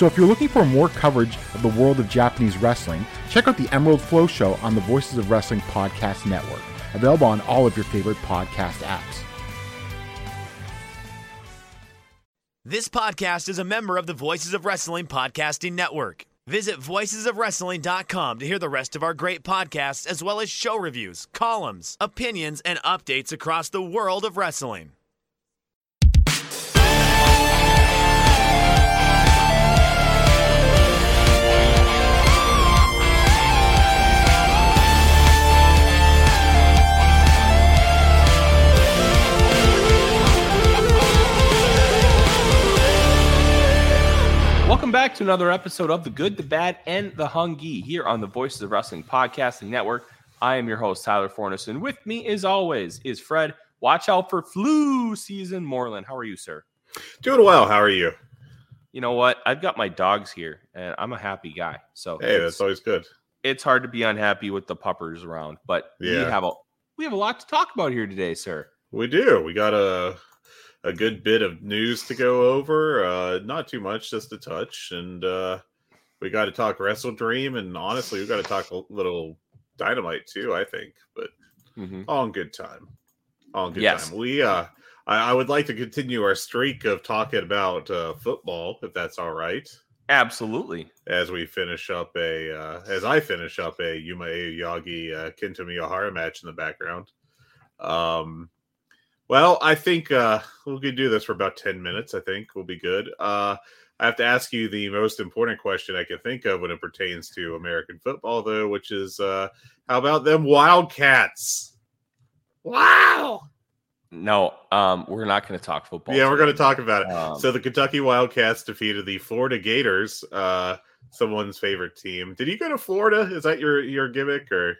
So if you're looking for more coverage of the world of Japanese wrestling, check out the Emerald Flow Show on the Voices of Wrestling Podcast Network, available on all of your favorite podcast apps. This podcast is a member of the Voices of Wrestling Podcasting Network. Visit voicesofwrestling.com to hear the rest of our great podcasts, as well as show reviews, columns, opinions, and updates across the world of wrestling. Welcome back to another episode of The Good, the Bad, and the Hungee here on the Voices of Wrestling Podcasting Network. I am your host, Tyler Fornison. With me, as always, is Fred. Watch out for flu season, Moreland. How are you, sir? Doing well. How are you? You know what? I've got my dogs here, and I'm a happy guy. So Hey, that's always good. it's hard to be unhappy with the puppers around, but yeah. we have a we have a lot to talk about here today, sir. We do. We got a a good bit of news to go over. Uh, not too much, just a touch, and uh, we got to talk Wrestle Dream, and honestly, we got to talk a little Dynamite too. I think, but Mhm. all in good time. All in good Yes. time. We uh, I, I would like to continue our streak of talking about uh, football, if that's all right. Absolutely. as we finish up a uh, as I finish up a Yuma Aoyagi uh, Kento Miyahara match in the background. Um, well, I think uh, we could do this for about ten minutes. I think we'll be good. Uh, I have to ask you the most important question I can think of when it pertains to American football, though, which is uh, how about them Wildcats? Wow. No, um, we're not going to talk football. Yeah, we're going to talk about it. Um, so the Kentucky Wildcats defeated the Florida Gators, uh, someone's favorite team. Did you go to Florida? Is that your your gimmick or?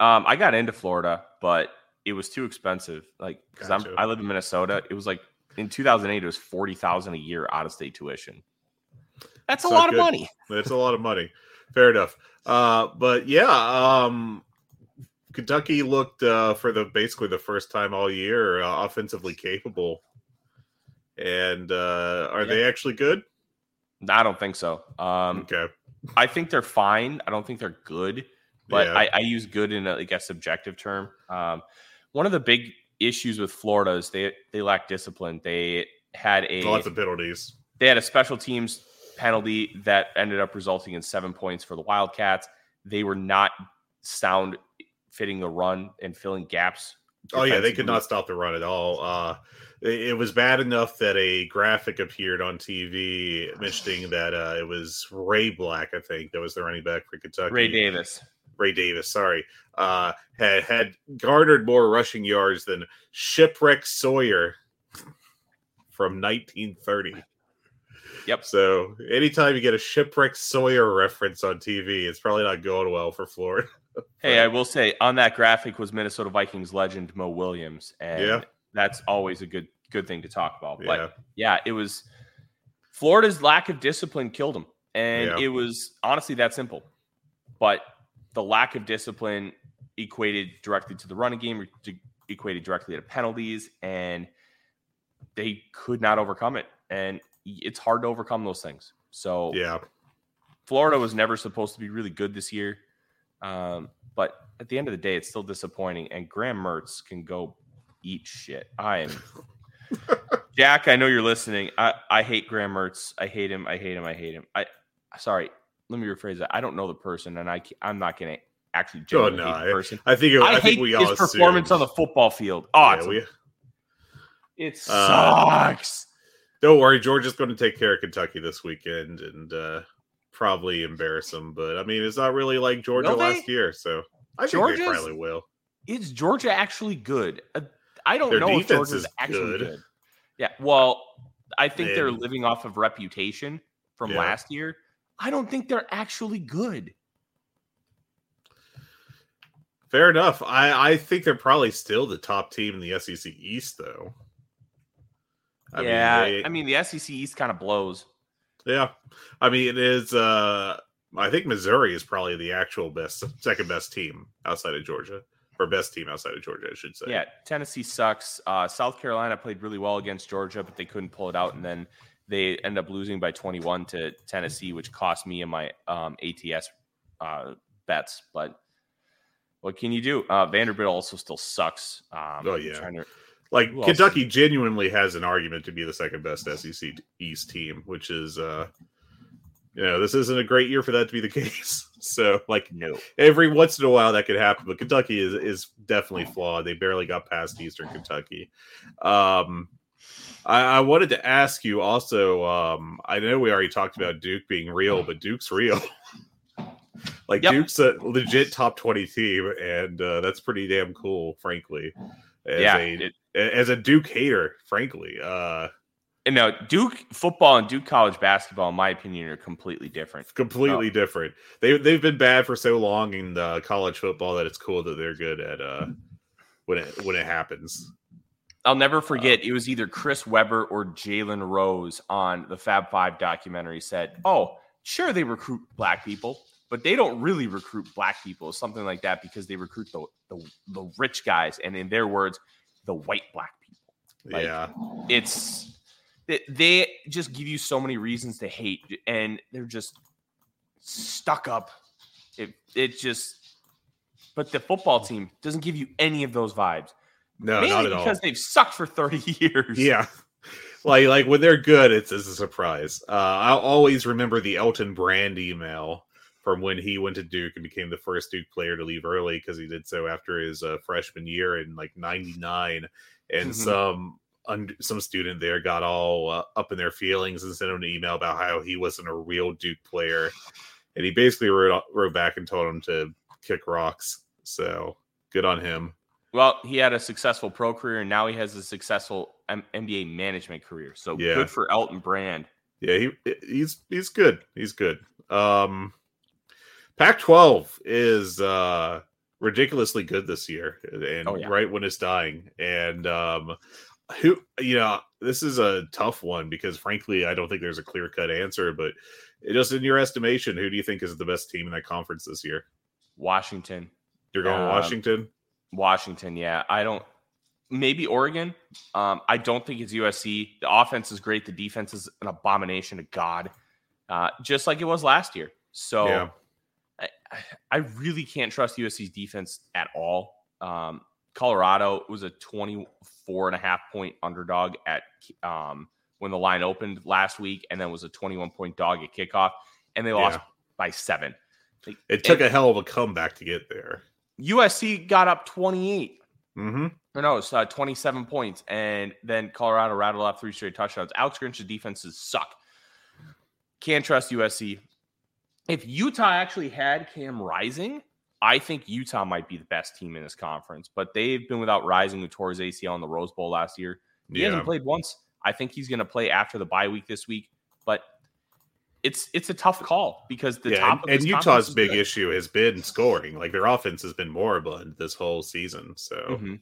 Um, I got into Florida, but it was too expensive. Like, because Gotcha. I'm live in Minnesota. It was like in 2008, it was forty thousand a year out of state tuition. That's a lot of money. That's a lot of money. Fair enough. Uh, but yeah, um, Kentucky looked uh, for the basically the first time all year uh, offensively capable. And uh, are they actually good? I don't think so. Um, Okay. I think they're fine. I don't think they're good, but Yeah. I, I use good in a, like a subjective term. Um, one of the big issues with Florida is they they lack discipline. They had a Lots of penalties. they had a special teams penalty that ended up resulting in seven points for the Wildcats. They were not sound fitting the run and filling gaps. Oh yeah, they could not stop the run at all. Uh, it, it was bad enough that a graphic appeared on TV mentioning that uh, it was Ray Black, I think, that was the running back for Kentucky. Ray Davis. Ray Davis, sorry, uh, had had garnered more rushing yards than Shipwreck Sawyer from 1930. Yep. So anytime you get a Shipwreck Sawyer reference on TV, it's probably not going well for Florida. Hey, I will say on that graphic was Minnesota Vikings legend Moe Williams, and Yeah. that's always a good good thing to talk about. But yeah, it was Florida's lack of discipline killed him, and Yeah. it was honestly that simple. But the lack of discipline equated directly to the running game, equated directly to penalties, and they could not overcome it. And it's hard to overcome those things. So Yeah. Florida was never supposed to be really good this year. Um, but at the end of the day, it's still disappointing. And Graham Mertz can go eat shit. I am Jack. I know you're listening. I, I hate Graham Mertz. I hate him. I hate him. I hate him. I sorry. Let me rephrase that. I don't know the person, and I I'm not going to actually Oh, no, hate the person. I think it, I, I, hate we all his performance on the football field. Oh, Yeah, we- it Uh, sucks. Don't worry, Georgia's going to take care of Kentucky this weekend and uh, probably embarrass them. But I mean, it's not really like Georgia last year, so I think Georgia's- they probably will. is Georgia actually good? Uh, I don't Their know if Georgia's is actually good. good. Yeah, well, I think they're living off of reputation from Yeah. last year. I don't think they're actually good. Fair enough. I, I think they're probably still the top team in the SEC East, though. I yeah, mean, they, I mean the SEC East kind of blows. Yeah, I mean it is. uh I think Missouri is probably the actual best, second best team outside of Georgia, or best team outside of Georgia, I should say. Yeah, Tennessee sucks. Uh, South Carolina played really well against Georgia, but they couldn't pull it out, and then they end up losing by 21 to Tennessee, which cost me and my um, ATS uh, bets. But what can you do? Uh, Vanderbilt also still sucks. Um, oh yeah. To, like Kentucky else? genuinely has an argument to be the second best SEC East team, which is uh you know, this isn't a great year for that to be the case. So, like, no, every once in a while that could happen, but Kentucky is is definitely flawed. They barely got past Eastern Kentucky. Um, I, I wanted to ask you also. Um, I know we already talked about Duke being real, but Duke's real. like yep. Duke's a legit top twenty team, and uh, that's pretty damn cool, frankly. As yeah, a, it, as a Duke hater, frankly. Uh, and now Duke football and Duke college basketball, in my opinion, are completely different. Completely oh. different. They they've been bad for so long in uh, college football that it's cool that they're good at uh, when it when it happens. I'll never forget. Uh, it was either Chris Webber or Jalen Rose on the Fab Five documentary. Said, "Oh, sure, they recruit black people, but they don't really recruit black people, something like that, because they recruit the the, the rich guys, and in their words, the white black people." Like, yeah, it's they just give you so many reasons to hate, and they're just stuck up. It it just, but the football team doesn't give you any of those vibes. No, Mainly not at all. Because they've sucked for thirty years. Yeah, like like when they're good, it's, it's a surprise. Uh, I'll always remember the Elton Brand email from when he went to Duke and became the first Duke player to leave early because he did so after his uh, freshman year in like '99, and mm-hmm. some un- some student there got all uh, up in their feelings and sent him an email about how he wasn't a real Duke player, and he basically wrote wrote back and told him to kick rocks. So good on him. Well, he had a successful pro career, and now he has a successful M- NBA management career. So yeah. good for Elton Brand. Yeah, he he's he's good. He's good. Um, Pac-12 is uh ridiculously good this year, and oh, yeah. right when it's dying. And um, who you know this is a tough one because frankly i don't think there's a clear cut answer but just in your estimation who do you think is the best team in that conference this year washington you're going um, washington washington yeah i don't maybe oregon um, i don't think it's usc the offense is great the defense is an abomination to god uh, just like it was last year so yeah. I, I really can't trust usc's defense at all um, colorado was a 20 four and a half point underdog at um, when the line opened last week, and then was a 21 point dog at kickoff, and they lost yeah. by seven. Like, it took a hell of a comeback to get there. USC got up 28. Mm-hmm. No, it's uh, 27 points, and then Colorado rattled off three straight touchdowns. Alex Grinch's defenses suck. Can't trust USC. If Utah actually had Cam Rising, I think Utah might be the best team in this conference, but they've been without Rising, who tore his ACL in the Rose Bowl last year. He yeah. hasn't played once. I think he's going to play after the bye week this week, but it's it's a tough call because the yeah, top and, and Utah's big good. issue has been scoring. Like their offense has been moribund this whole season. So mm-hmm.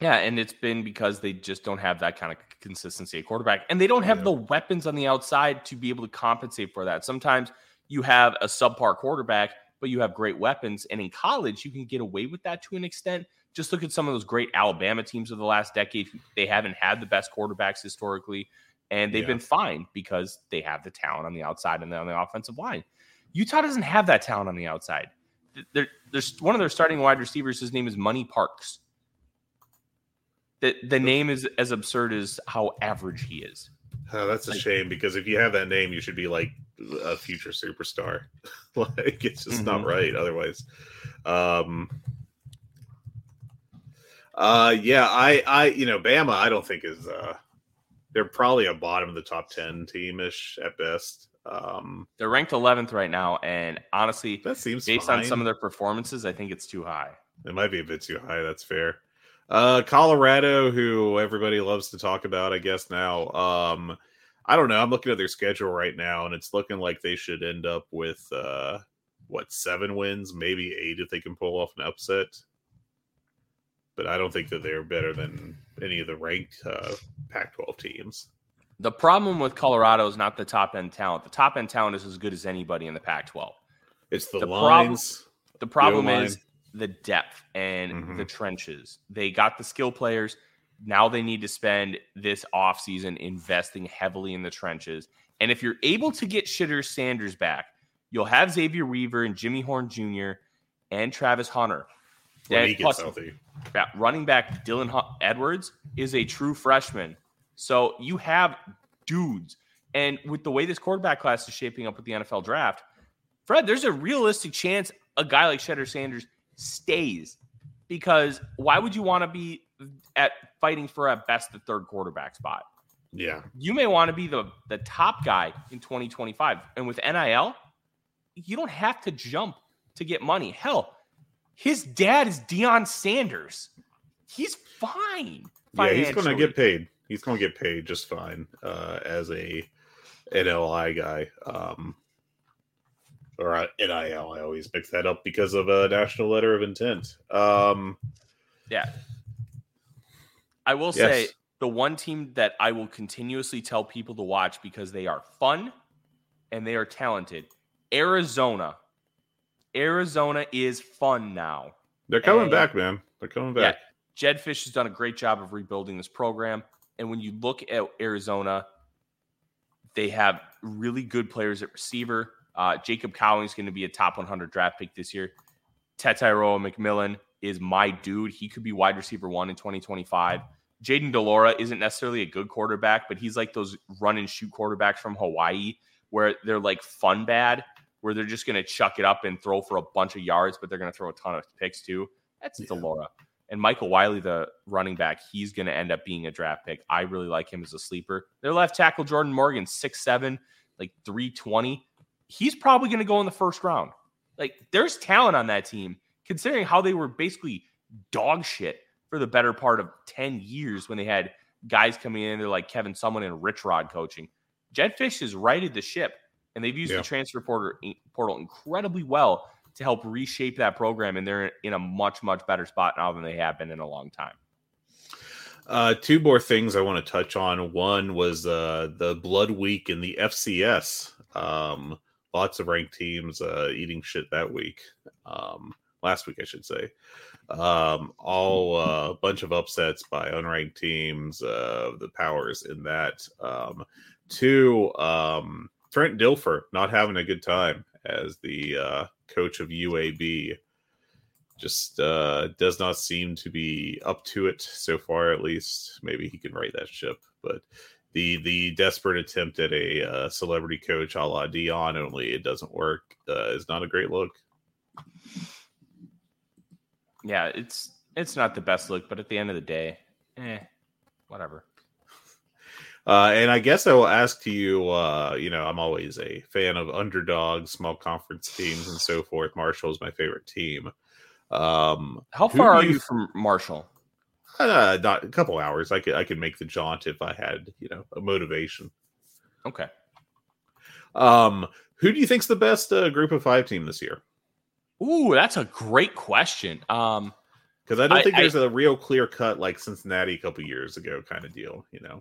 yeah, and it's been because they just don't have that kind of consistency at quarterback, and they don't have yeah. the weapons on the outside to be able to compensate for that. Sometimes you have a subpar quarterback but you have great weapons. And in college, you can get away with that to an extent. Just look at some of those great Alabama teams of the last decade. They haven't had the best quarterbacks historically, and they've yeah. been fine because they have the talent on the outside and on the offensive line. Utah doesn't have that talent on the outside. They're, there's one of their starting wide receivers. His name is Money Parks. The, the name is as absurd as how average he is. Oh, that's a like, shame because if you have that name, you should be like a future superstar. like it's just mm-hmm. not right otherwise. Um uh yeah, I I you know, Bama I don't think is uh they're probably a bottom of the top 10 teamish at best. Um they're ranked 11th right now and honestly that seems based fine. on some of their performances, I think it's too high. It might be a bit too high, that's fair. Uh Colorado who everybody loves to talk about I guess now. Um I don't know. I'm looking at their schedule right now, and it's looking like they should end up with uh, what seven wins, maybe eight if they can pull off an upset. But I don't think that they're better than any of the ranked uh, Pac-12 teams. The problem with Colorado is not the top end talent. The top end talent is as good as anybody in the Pac-12. It's the, The lines. The problem O-line. is the depth and Mhm. the trenches. They got the skill players. Now they need to spend this offseason investing heavily in the trenches. And if you're able to get Shedeur Sanders back, you'll have Xavier Weaver and Jimmy Horn Jr. and Travis Hunter. When And he gets plus, healthy. yeah, running back Dylan Edwards is a true freshman. So you have dudes. And with the way this quarterback class is shaping up with the NFL draft, Fred, there's a realistic chance a guy like Shedeur Sanders stays because why would you want to be at fighting for at best the third quarterback spot? Yeah, You may want to be the the top guy in 2025. And with NIL, you don't have to jump to get money. Hell, his dad is Deion Sanders. He's fine. yeah, he's going to get paid. He's going to get paid just fine uh, as a NLI guy. Um, or NIL. I always mix that up because of a national letter of intent. Um, Yeah. I will say the one team that I will continuously tell people to watch because they are fun and they are talented Arizona. Arizona is fun now. they're coming And- back, man. They're coming back. Yeah, Jedd Fisch has done a great job of rebuilding this program. And when you look at Arizona, they have really good players at receiver. Uh, Jacob Cowling is going to be a top 100 draft pick this year. Tetairoa McMillan is my dude. He could be wide receiver one in 2025. Jayden de Laura isn't necessarily a good quarterback, but he's like those run and shoot quarterbacks from Hawaii where they're like fun bad, where they're just going to chuck it up and throw for a bunch of yards, but they're going to throw a ton of picks too. That's Yeah. de Laura. And Michael Wiley, the running back, he's going to end up being a draft pick. I really like him as a sleeper. Their left tackle, Jordan Morgan, six seven, like 320. He's probably going to go in the first round. Like, there's talent on that team, considering how they were basically dog shit for the better part of 10 years when they had guys coming in. They're like Kevin Sumlin and Rich Rod coaching. Jedd Fisch has righted the ship, and they've used Yeah. the transfer portal, portal incredibly well to help reshape that program. And they're in a much, much better spot now than they have been in a long time. Uh, two more things I want to touch on. One was uh, the Blood Week in the FCS. Um, lots of ranked teams uh, eating shit that week. Um, last week, I should say. Um, all a bunch of upsets by unranked teams. Uh, the powers in that. Um, two, um, Trent Dilfer not having a good time as the uh, coach of UAB just uh, does not seem to be up to it so far. At least, maybe he can right that ship. But the the desperate attempt at a uh, celebrity coach a la Deion, only it doesn't work, uh, is not a great look. Yeah, it's it's not the best look, but at the end of the day, eh, whatever. Uh, and I guess I will ask to you. Uh, you know, I'm always a fan of underdogs, small conference teams, and so forth. Marshall is my favorite team. Um, How far are you you from Marshall? uh, not a couple hours. I could I could make the jaunt if I had you know a motivation. Okay. Um, who do you think's the best uh, group of five team this year? Ooh, that's a great question. Um, Because I don't I- think there's a real clear cut like Cincinnati a couple years ago kind of deal. You know,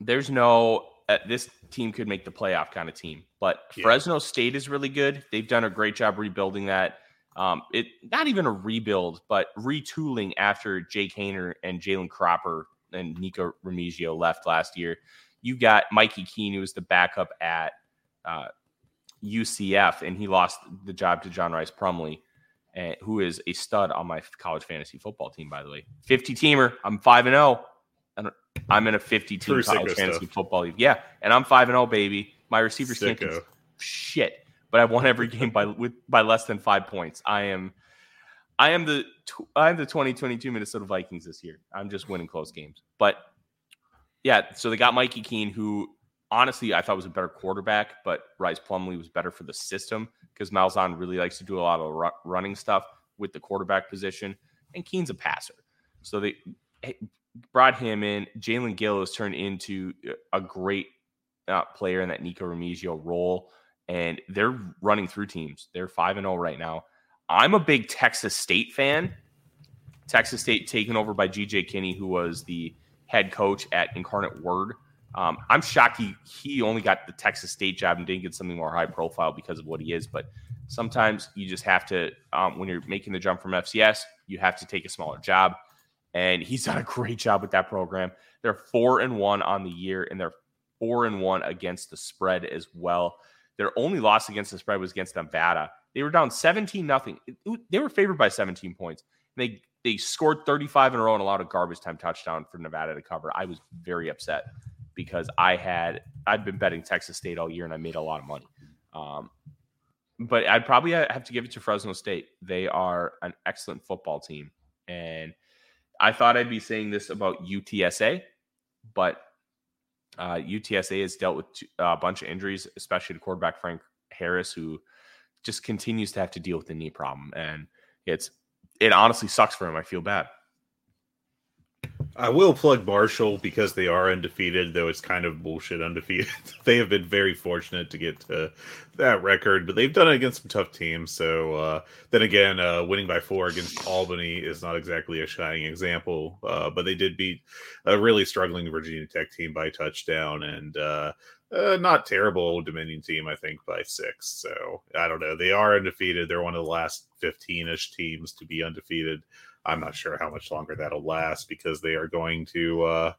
there's no uh, this team could make the playoff kind of team, but Yeah. Fresno State is really good. They've done a great job rebuilding that. Um, it not even a rebuild, but retooling after Jake Haener and Jalen Cropper and Nico Remigio left last year. You got Mikey Keene, who was the backup at uh, UCF, and he lost the job to John Rhys Plumlee, and, who is a stud on my college fantasy football team, by the way. 50 teamer. I'm 5 and 0. I'm in a 50 team college fantasy stuff. football league. Yeah. And I'm 5 and 0, baby. My receivers can't do shit, but I've won every game by with by less than five points. I am. I am the I am the 2022 Minnesota Vikings this year. I'm just winning close games. But yeah, so they got Mikey Keene, who honestly I thought was a better quarterback, but Rhys Plumlee was better for the system because Malzahn really likes to do a lot of ru- running stuff with the quarterback position, and Keene's a passer. So they eh, brought him in. Jaelen Gill has turned into a great uh, player in that Nico Remigio role, and they're running through teams. They're five and zero right now. I'm a big Texas State fan. Texas State taken over by GJ Kinney, who was the head coach at Incarnate Word. Um, I'm shocked he he only got the Texas State job and didn't get something more high profile because of what he is. But sometimes you just have to, um, when you're making the jump from FCS, you have to take a smaller job. And he's done a great job with that program. They're four and one on the year, and they're four and one against the spread as well. Their only loss against the spread was against Nevada. They were down 17 nothing. They were favored by 17 points. They they scored 35 in a row and allowed a garbage time touchdown for Nevada to cover. I was very upset because I had I'd been betting Texas State all year and I made a lot of money. Um, but I'd probably have to give it to Fresno State. They are an excellent football team, and I thought I'd be saying this about UTSA, but uh, UTSA has dealt with a bunch of injuries, especially to quarterback Frank Harris, who just continues to have to deal with the knee problem, and it's it honestly sucks for him. I feel bad. I will plug Marshall because they are undefeated, though it's kind of bullshit undefeated. they have been very fortunate to get to that record, but they've done it against some tough teams. So uh, then again, uh, winning by four against Albany is not exactly a shining example, uh, but they did beat a really struggling Virginia Tech team by touchdown and uh, uh, not terrible Dominion team, I think, by six. So I don't know. They are undefeated. They're one of the last 15 ish teams to be undefeated. I'm not sure how much longer that'll last because they are going to uh,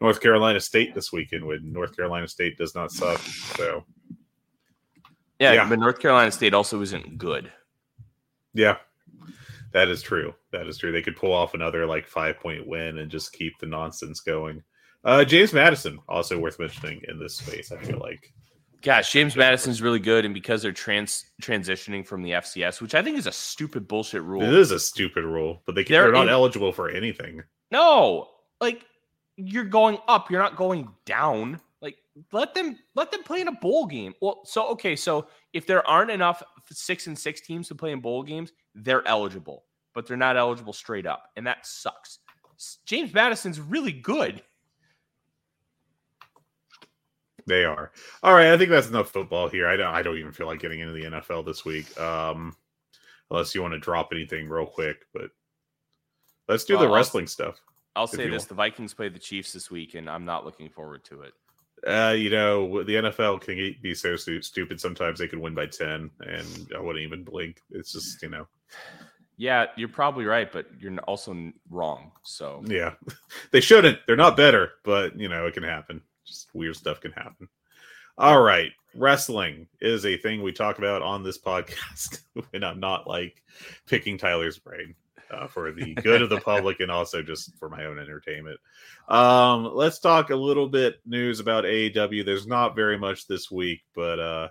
North Carolina State this weekend when North Carolina State does not suck. So, yeah, yeah. but North Carolina State also isn't good. Yeah, that is true. That is true. They could pull off another like five point win and just keep the nonsense going. Uh, James Madison also worth mentioning in this space. I feel like Gosh, James Madison's really good, and because they're trans transitioning from the FCS, which I think is a stupid bullshit rule. It is a stupid rule, but they can, they're, they're not in, eligible for anything. No, like you're going up, you're not going down. Like let them let them play in a bowl game. Well, so okay, so if there aren't enough six and six teams to play in bowl games, they're eligible, but they're not eligible straight up, and that sucks. James Madison's really good. They are. All right, I think that's enough football here. I don't I don't even feel like getting into the NFL this week. Um unless you want to drop anything real quick, but let's do the wrestling I'll, stuff. I'll say this, want. the Vikings play the Chiefs this week and I'm not looking forward to it. Uh, you know, the NFL can be so stupid. Sometimes they can win by 10 and I wouldn't even blink. It's just, you know. Yeah, you're probably right, but you're also wrong. So, yeah, they shouldn't. They're not better, but, you know, it can happen just weird stuff can happen. All right. Wrestling is a thing we talk about on this podcast and I'm not like picking Tyler's brain uh, for the good of the public and also just for my own entertainment. Um, let's talk a little bit news about AEW. There's not very much this week, but uh,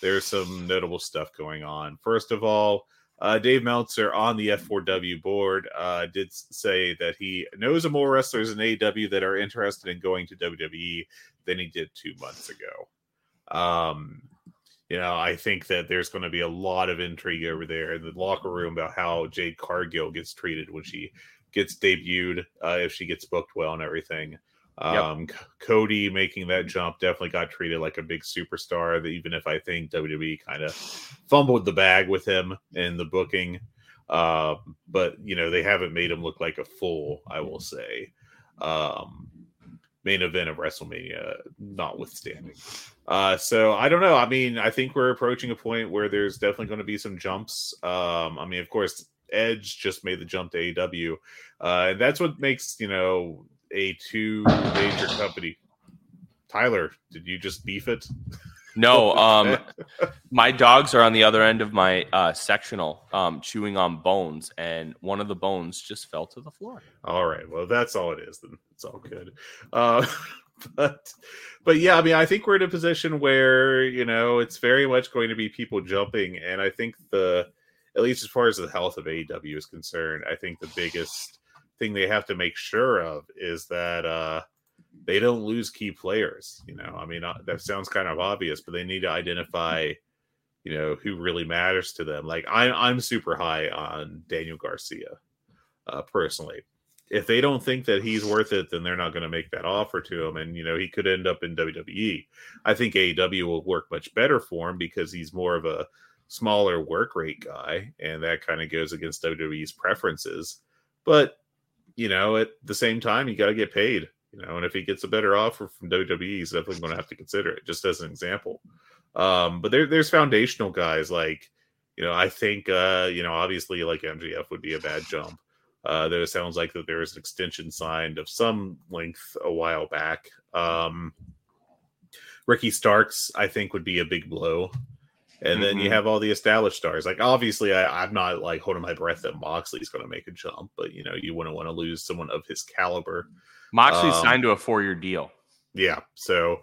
there's some notable stuff going on. First of all, uh, Dave Meltzer on the F4W board uh, did say that he knows of more wrestlers in AEW that are interested in going to WWE than he did two months ago. Um, you know, I think that there's going to be a lot of intrigue over there in the locker room about how Jade Cargill gets treated when she gets debuted, uh, if she gets booked well and everything. Um, yep. Cody making that jump definitely got treated like a big superstar. Even if I think WWE kind of fumbled the bag with him in the booking, uh, but you know they haven't made him look like a fool. I will say, um, main event of WrestleMania notwithstanding. Uh, so I don't know. I mean, I think we're approaching a point where there's definitely going to be some jumps. Um, I mean, of course, Edge just made the jump to AEW, uh, and that's what makes you know a two major company. Tyler, did you just beef it? No, um, my dogs are on the other end of my uh, sectional, um, chewing on bones, and one of the bones just fell to the floor. All right, well, that's all it is. Then it's all good. Uh, but, but yeah, I mean, I think we're in a position where you know it's very much going to be people jumping, and I think the, at least as far as the health of AEW is concerned, I think the biggest thing they have to make sure of is that uh, they don't lose key players. You know, I mean, uh, that sounds kind of obvious, but they need to identify, you know, who really matters to them. Like I, I'm super high on Daniel Garcia, uh, personally. if they don't think that he's worth it, then they're not going to make that offer to him. And you know, he could end up in WWE. I think AEW will work much better for him because he's more of a smaller work rate guy, and that kind of goes against WWE's preferences. But you know, at the same time, you got to get paid. You know, and if he gets a better offer from WWE, he's definitely going to have to consider it. Just as an example. Um, but there, there's foundational guys like, you know, I think, uh, you know, obviously like MJF would be a bad jump. Uh, there it sounds like that there was an extension signed of some length a while back. Um, Ricky Starks, I think, would be a big blow. And then you Mhm. have all the established stars. Like obviously, I, I'm not like holding my breath that Moxley's going to make a jump, but you know, you wouldn't want to lose someone of his caliber. Moxley Um, signed to a four year deal. Yeah. So,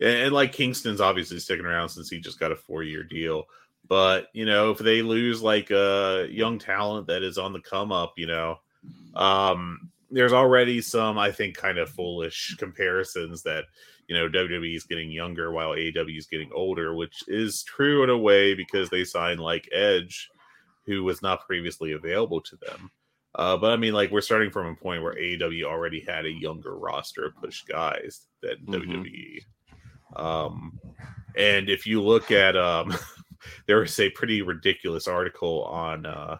and, and like Kingston's obviously sticking around since he just got a four year deal. But, you know, if they lose like a young talent that is on the come up, you know, um, there's already some, I think, kind of foolish comparisons that, you know, WWE is getting younger while AEW is getting older, which is true in a way because they signed like Edge, who was not previously available to them. Uh, but I mean, like we're starting from a point where AEW already had a younger roster of push guys than Mhm. WWE. Um, and if you look at, um, there was a pretty ridiculous article on uh,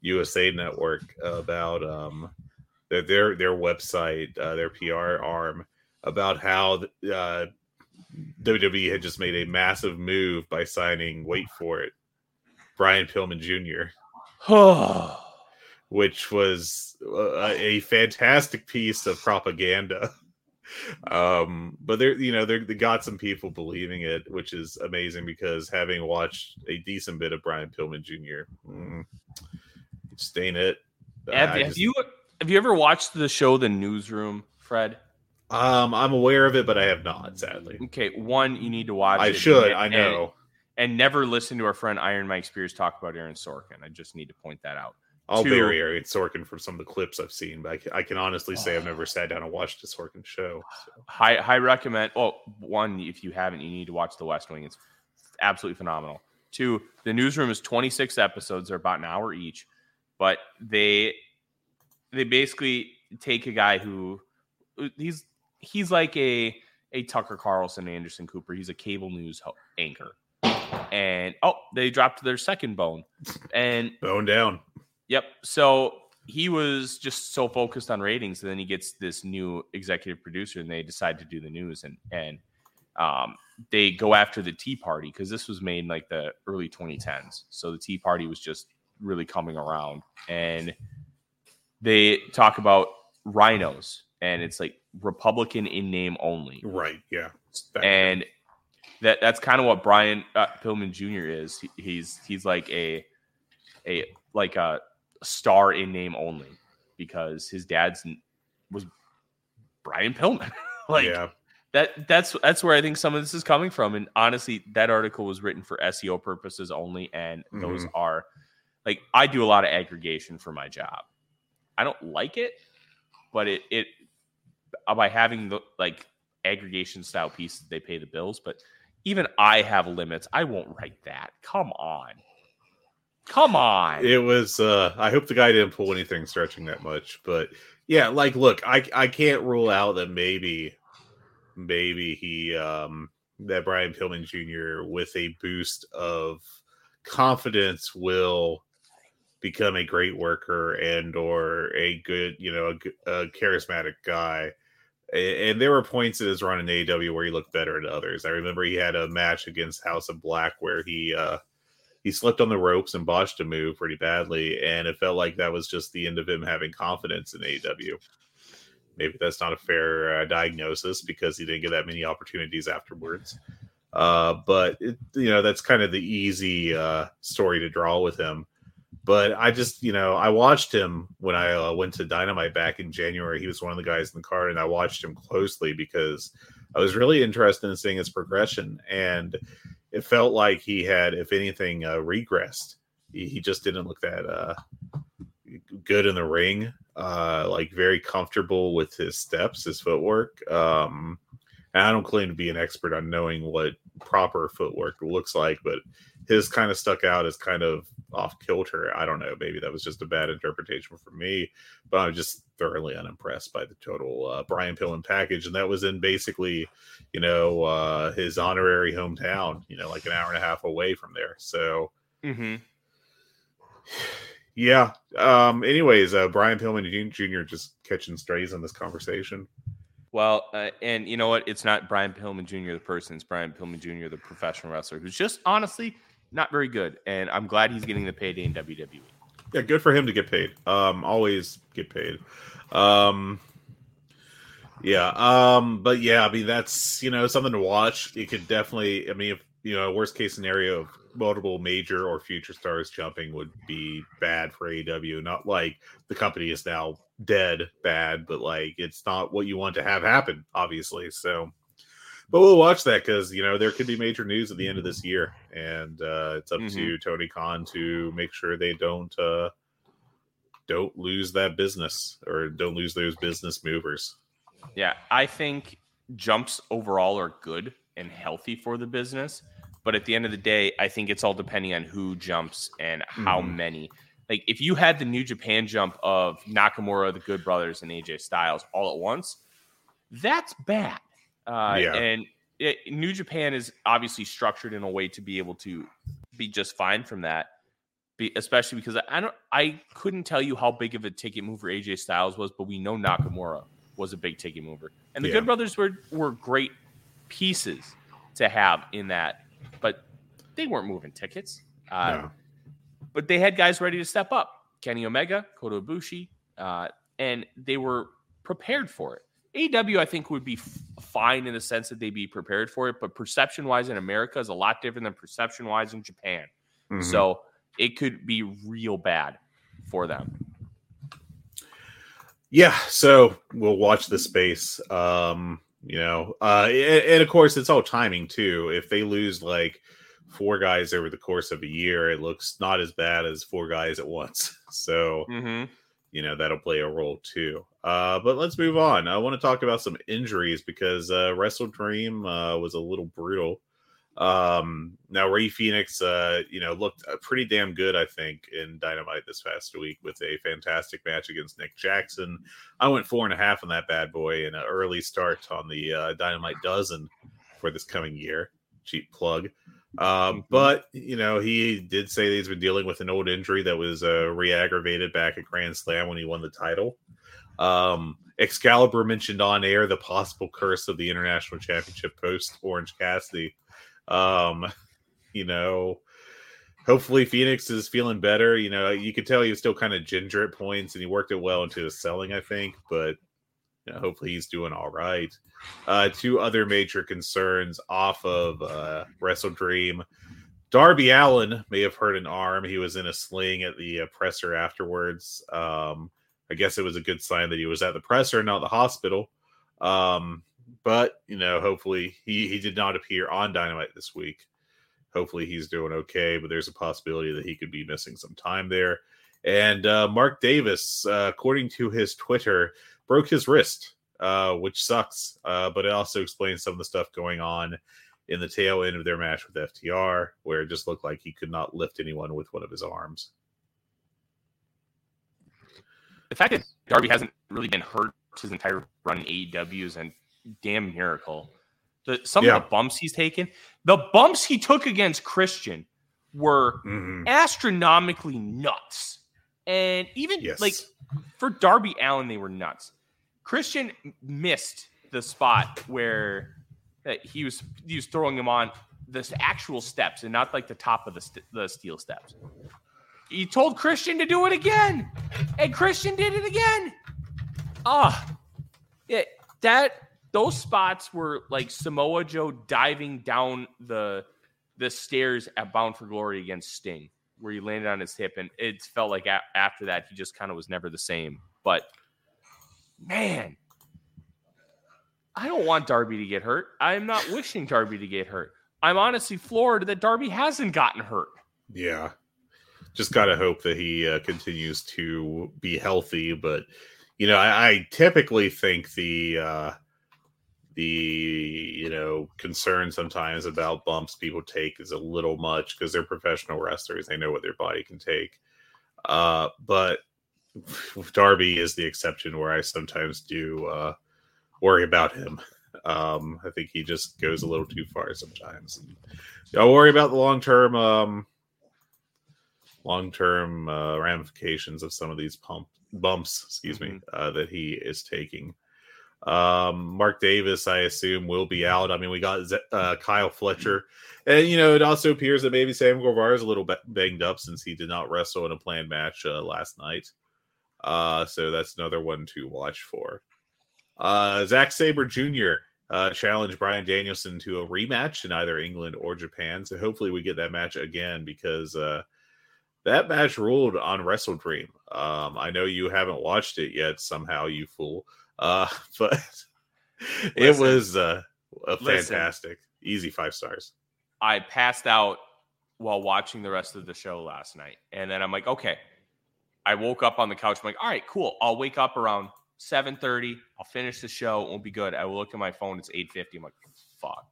USA Network about um, their their, their website, uh, their PR arm, about how uh, WWE had just made a massive move by signing, wait for it, Brian Pillman Jr which was uh, a fantastic piece of propaganda. Um, but they're you know they're, they got some people believing it, which is amazing because having watched a decent bit of Brian Pillman Jr., mm, just ain't it. have, have just- you have you ever watched the show The Newsroom, Fred? Um, I'm aware of it, but I have not. Sadly, Okay, one you need to watch. I it should. and- I know. and never listen to our friend Iron Mike Spears talk about Aaron Sorkin. I just need to point that out. I'll two- bury Aaron Sorkin from some of the clips I've seen, but I can, I can honestly say I've never sat down and watched a Sorkin show. So. High high recommend. Oh, one if you haven't, you need to watch The West Wing. It's absolutely phenomenal. Two, the newsroom is 26 episodes. They're about an hour each, but they they basically take a guy who he's he's like a a Tucker Carlson, Anderson Cooper. He's a cable news ho- anchor, and oh, they dropped their second bone, and Bone down. Yep. So he was just so focused on ratings, and then he gets this new executive producer, and they decide to do the news, and and um, they go after the Tea Party because this was made in like the early 2010s. So the Tea Party was just really coming around, and they talk about rhinos, and it's like Republican in name only Right. Yeah. That- and that that's kind of what Brian uh, Pillman Jr. is. He, he's he's like a a like a star in name only because his dad's was Brian Pillman. like yeah. that that's that's where I think some of this is coming from. And honestly, that article was written for SEO purposes only, and those are like I do a lot of aggregation for my job. I don't like it, but it it by having the like aggregation style pieces, they pay the bills. But even I have limits. I won't write that. Come on, come on. It was uh I hope the guy didn't pull anything stretching that much, but yeah, like look, I I can't rule out that maybe maybe he um that Brian Pillman Jr. with a boost of confidence will become a great worker and or a good, you know, a charismatic guy. And there were points in his run in AEW where he looked better than others. I remember he had a match against House of Black where he uh he slipped on the ropes and botched a move pretty badly, and it felt like that was just the end of him having confidence in AEW. Maybe that's not a fair uh, diagnosis because he didn't get that many opportunities afterwards. Uh, but it, you know that's kind of the easy uh, story to draw with him. But I just, you know, I watched him when I uh, went to Dynamite back in January. He was one of the guys in the card, and I watched him closely because I was really interested in seeing his progression. And it felt like he had, if anything, uh, regressed. He, he just didn't look that uh, good in the ring. Uh, like very comfortable with his steps, his footwork. Um, and I don't claim to be an expert on knowing what proper footwork looks like, but his kind of stuck out as kind of off kilter. I don't know. Maybe that was just a bad interpretation for me, but I'm just thoroughly unimpressed by the total uh, Brian Pillman package, and that was in basically, you know, uh, his honorary hometown. You know, like an hour and a half away from there. So, Mm-hmm. yeah. Um. Anyways, uh, Brian Pillman Jr. just catching strays in this conversation. Well, uh, and you know what? It's not Brian Pillman Jr. the person; it's Brian Pillman Jr. the professional wrestler, who's just honestly not very good. And I'm glad he's getting the payday in WWE. Yeah, good for him to get paid. Um, always get paid. Um, yeah. Um, but yeah, I mean that's you know something to watch. It could definitely. I mean, if you know, worst case scenario of multiple major or future stars jumping would be bad for AEW. Not like the company is now dead bad, but like it's not what you want to have happen, obviously. So, but we'll watch that because you know there could be major news at the end of this year, and uh, it's up Mhm. to Tony Khan to make sure they don't uh, don't lose that business or don't lose those business movers. Yeah, I think jumps overall are good and healthy for the business. But at the end of the day, I think it's all depending on who jumps and how Mhm. many. Like if you had the New Japan jump of Nakamura, the Good Brothers, and AJ Styles all at once, that's bad. Uh, Yeah. And it, New Japan is obviously structured in a way to be able to be just fine from that. Be, especially because I don't, I couldn't tell you how big of a ticket mover AJ Styles was, but we know Nakamura was a big ticket mover, and the Yeah. Good Brothers were were great pieces to have in that, but they weren't moving tickets. Uh, No. But they had guys ready to step up: Kenny Omega, Kota Ibushi, uh, and they were prepared for it. AEW, I think, would be f- fine in the sense that they'd be prepared for it, but perception wise in America is a lot different than perception wise in Japan. Mhm. So it could be real bad for them. yeah so we'll watch the space um you know uh and, and of course it's all timing too if they lose like four guys over the course of a year it looks not as bad as four guys at once so Mm-hmm. You know that'll play a role too. Uh but let's move on. I want to talk about some injuries because uh wrestle dream uh was a little brutal. Um now Rey Fénix uh you know looked uh, pretty damn good i think in dynamite this past week with a fantastic match against nick jackson. I went four and a half on that bad boy and an early start on the uh dynamite dozen for this coming year. Cheap plug um, but you know, he did say that he's been dealing with an old injury that was uh, re-aggravated back at Grand Slam when he won the title. Um, Excalibur mentioned on air the possible curse of the International Championship post Orange Cassidy. Um, you know, hopefully Fénix is feeling better. You know, you could tell he was still kind of ginger at points, and he worked it well into his selling, I think. But you know, hopefully he's doing all right. Uh, two other major concerns off of uh, Wrestle Dream. Darby Allin may have hurt an arm. He was in a sling at the uh, presser afterwards. Um, I guess it was a good sign that he was at the presser, not the hospital. Um, but you know, hopefully he he did not appear on Dynamite this week. Hopefully he's doing okay, but there's a possibility that he could be missing some time there. And uh, Mark Davis, uh, according to his Twitter, broke his wrist, uh, which sucks. Uh, but it also explains some of the stuff going on in the tail end of their match with FTR, where it just looked like he could not lift anyone with one of his arms. The fact that Darby hasn't really been hurt his entire run in AEW is a damn miracle. The, some Yeah. of the bumps he's taken, the bumps he took against Christian were Mhm. astronomically nuts. And even Yes. like for Darby Allin, they were nuts. Christian missed the spot where uh, he was he was throwing him on the actual steps and not like the top of the, st- the steel steps. He told Christian to do it again, and Christian did it again. Ah, it that those spots were like Samoa Joe diving down the the stairs at Bound for Glory against Sting, where he landed on his hip, and it felt like a- after that he just kind of was never the same. But man, I don't want Darby to get hurt. I am not wishing Darby to get hurt. I'm honestly floored that Darby hasn't gotten hurt. Yeah. Just got to hope that he uh, continues to be healthy. But, you know, I, I typically think the, uh, the, you know, concern sometimes about bumps people take is a little much because they're professional wrestlers. They know what their body can take. Uh, but Darby is the exception where I sometimes do uh, worry about him. Um, I think he just goes a little too far sometimes. Don't worry about the long term, um, long term uh, ramifications of some of these pump bumps. Excuse me, uh, that he is taking. Um, Mark Davis, I assume, will be out. I mean, we got uh, Kyle Fletcher, and you know, it also appears that maybe Sam Guevara is a little banged up since he did not wrestle in a planned match uh, last night. Uh, so that's another one to watch for. Uh, Zack Sabre Jr. Uh, challenged Bryan Danielson to a rematch in either England or Japan. So hopefully we get that match again because uh, that match ruled on Wrestle Dream. Um, I know you haven't watched it yet. Somehow, you fool. Uh, but it was uh, a fantastic, listen, easy five stars. I passed out while watching the rest of the show last night, and then I'm like, okay. I woke up on the couch. I'm like, all right, cool. I'll wake up around 7:30. I'll finish the show. It won't be good. I will look at my phone. It's 8:50. I'm like, fuck.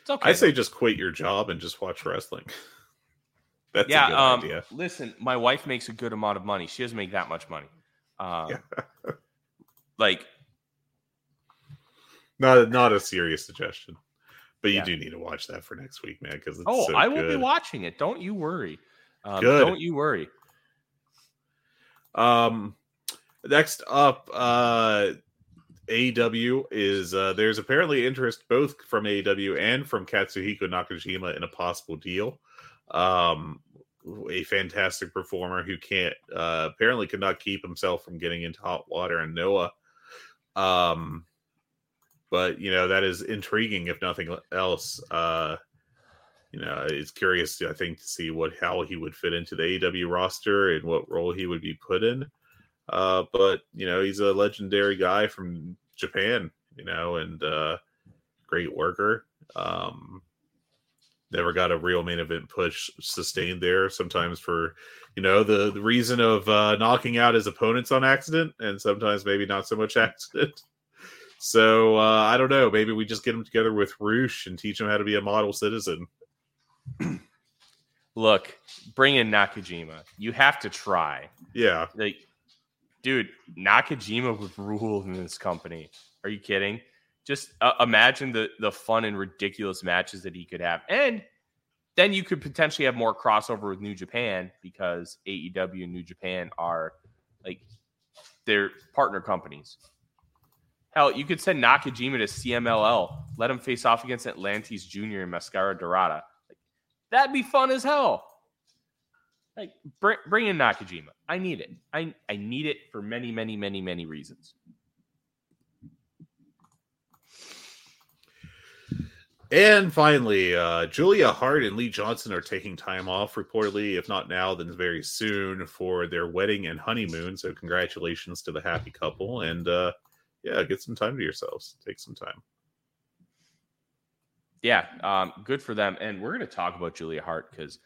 It's okay. I say just quit your job and just watch wrestling. That's yeah, um, idea. Listen, my wife makes a good amount of money. She doesn't make that much money. Um, yeah. like, not not a serious suggestion, but you yeah. do need to watch that for next week, man. Because oh, so I will be watching it. Don't you worry. Um, good. Don't you worry. Um, next up, uh, AEW is uh, there's apparently interest both from AEW and from Katsuhiko Nakajima in a possible deal. Um, a fantastic performer who can't uh, apparently could not keep himself from getting into hot water and Noah. Um, but you know that is intriguing if nothing else. Uh, you know, it's curious. I think to see what how he would fit into the AEW roster and what role he would be put in. Uh, but you know, he's a legendary guy from Japan. You know, and uh, great worker. Um, never got a real main event push sustained there. Sometimes for you know the, the reason of uh, knocking out his opponents on accident, and sometimes maybe not so much accident. So uh, I don't know. Maybe we just get him together with Rush and teach him how to be a model citizen. Look, bring in Nakajima. You have to try. Yeah. Like, dude, Nakajima would rule in this company. Are you kidding? Just uh, imagine the the fun and ridiculous matches that he could have, and then you could potentially have more crossover with New Japan because AEW and New Japan are like they're partner companies. Hell, you could send Nakajima to CMLL, let him face off against Atlantis Jr. and Mascara Dorada. That'd be fun as hell. Like bring, bring in Nakajima. I need it. I I need it for many, many, many, many reasons. And finally, uh, Julia Hart and Lee Johnson are taking time off, reportedly, if not now, then very soon for their wedding and honeymoon. So, congratulations to the happy couple. And uh, yeah, get some time to yourselves. Take some time yeah, um, good for them. And we're going to talk about Julia Hart because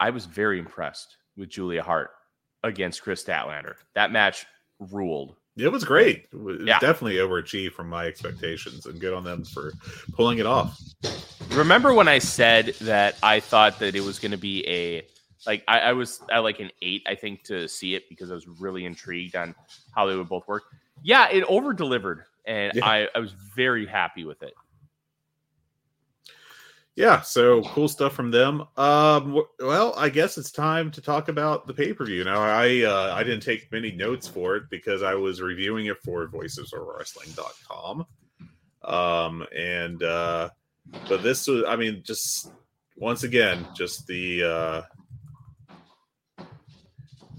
I was very impressed with Julia Hart against Kris Statlander. That match ruled. It was great. It was yeah. definitely overachieved from my expectations, and good on them for pulling it off. Remember when I said that I thought that it was going to be a like I, I was at like an eight, I think, to see it because I was really intrigued on how they would both work. Yeah, it over delivered, and yeah. I, I was very happy with it yeah, so cool stuff from them. Um, well, I guess it's time to talk about the pay per view. Now, I uh, I didn't take many notes for it because I was reviewing it for voicesofwrestling.com. Um, and uh, but this was, I mean, just once again, just the uh,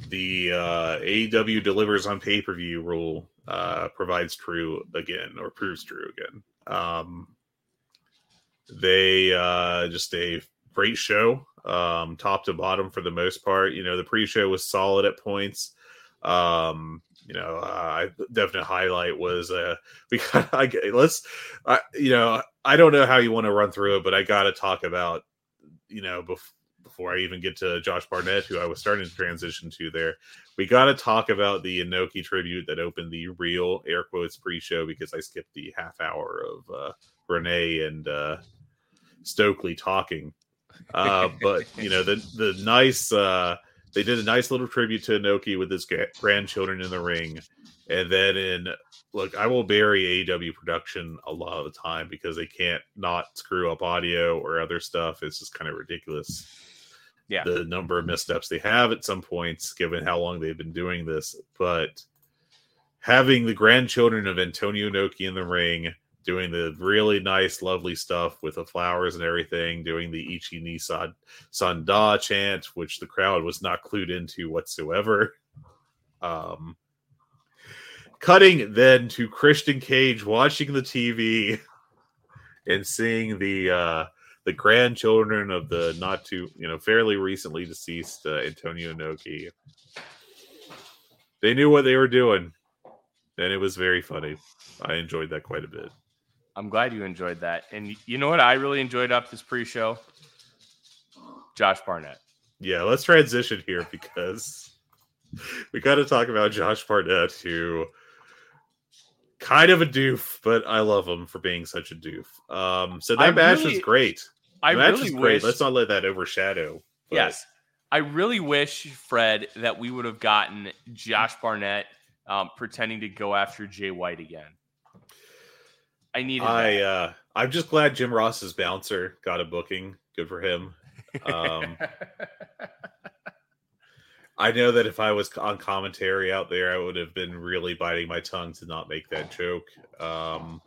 the uh, AEW delivers on pay per view rule uh, provides true again or proves true again. Um, they uh, just a great show, um, top to bottom for the most part. You know, the pre-show was solid at points. Um, you know, uh, definite highlight was uh, we got. I, let's, I, you know, I don't know how you want to run through it, but I got to talk about, you know, bef- before I even get to Josh Barnett, who I was starting to transition to there. We got to talk about the Inoki tribute that opened the real air quotes pre-show because I skipped the half hour of uh, Renee and uh, Stokely talking. Uh, but you know the the nice uh, they did a nice little tribute to Inoki with his gra- grandchildren in the ring, and then in look, I will bury AEW production a lot of the time because they can't not screw up audio or other stuff. It's just kind of ridiculous. Yeah. the number of missteps they have at some points, given how long they've been doing this, but having the grandchildren of Antonio Inoki in the ring doing the really nice, lovely stuff with the flowers and everything, doing the Ichi ni San, Sanda chant, which the crowd was not clued into whatsoever. Um, cutting then to Christian Cage watching the TV and seeing the uh, the grandchildren of the not too you know fairly recently deceased uh, Antonio Inoki. They knew what they were doing, and it was very funny. I enjoyed that quite a bit. I'm glad you enjoyed that. And you know what I really enjoyed up this pre-show? Josh Barnett. Yeah, let's transition here because we got to talk about Josh Barnett, who kind of a doof, but I love him for being such a doof. Um, so that I match really- was great. I really wish. Let's not let that overshadow. but- Yes. I really wish, Fred, that we would have gotten Josh Barnett um, pretending to go after Jay White again. I needed I that. uh, I'm just glad Jim Ross's bouncer got a booking. Good for him. Um, I know that if I was on commentary out there, I would have been really biting my tongue to not make that joke. Um,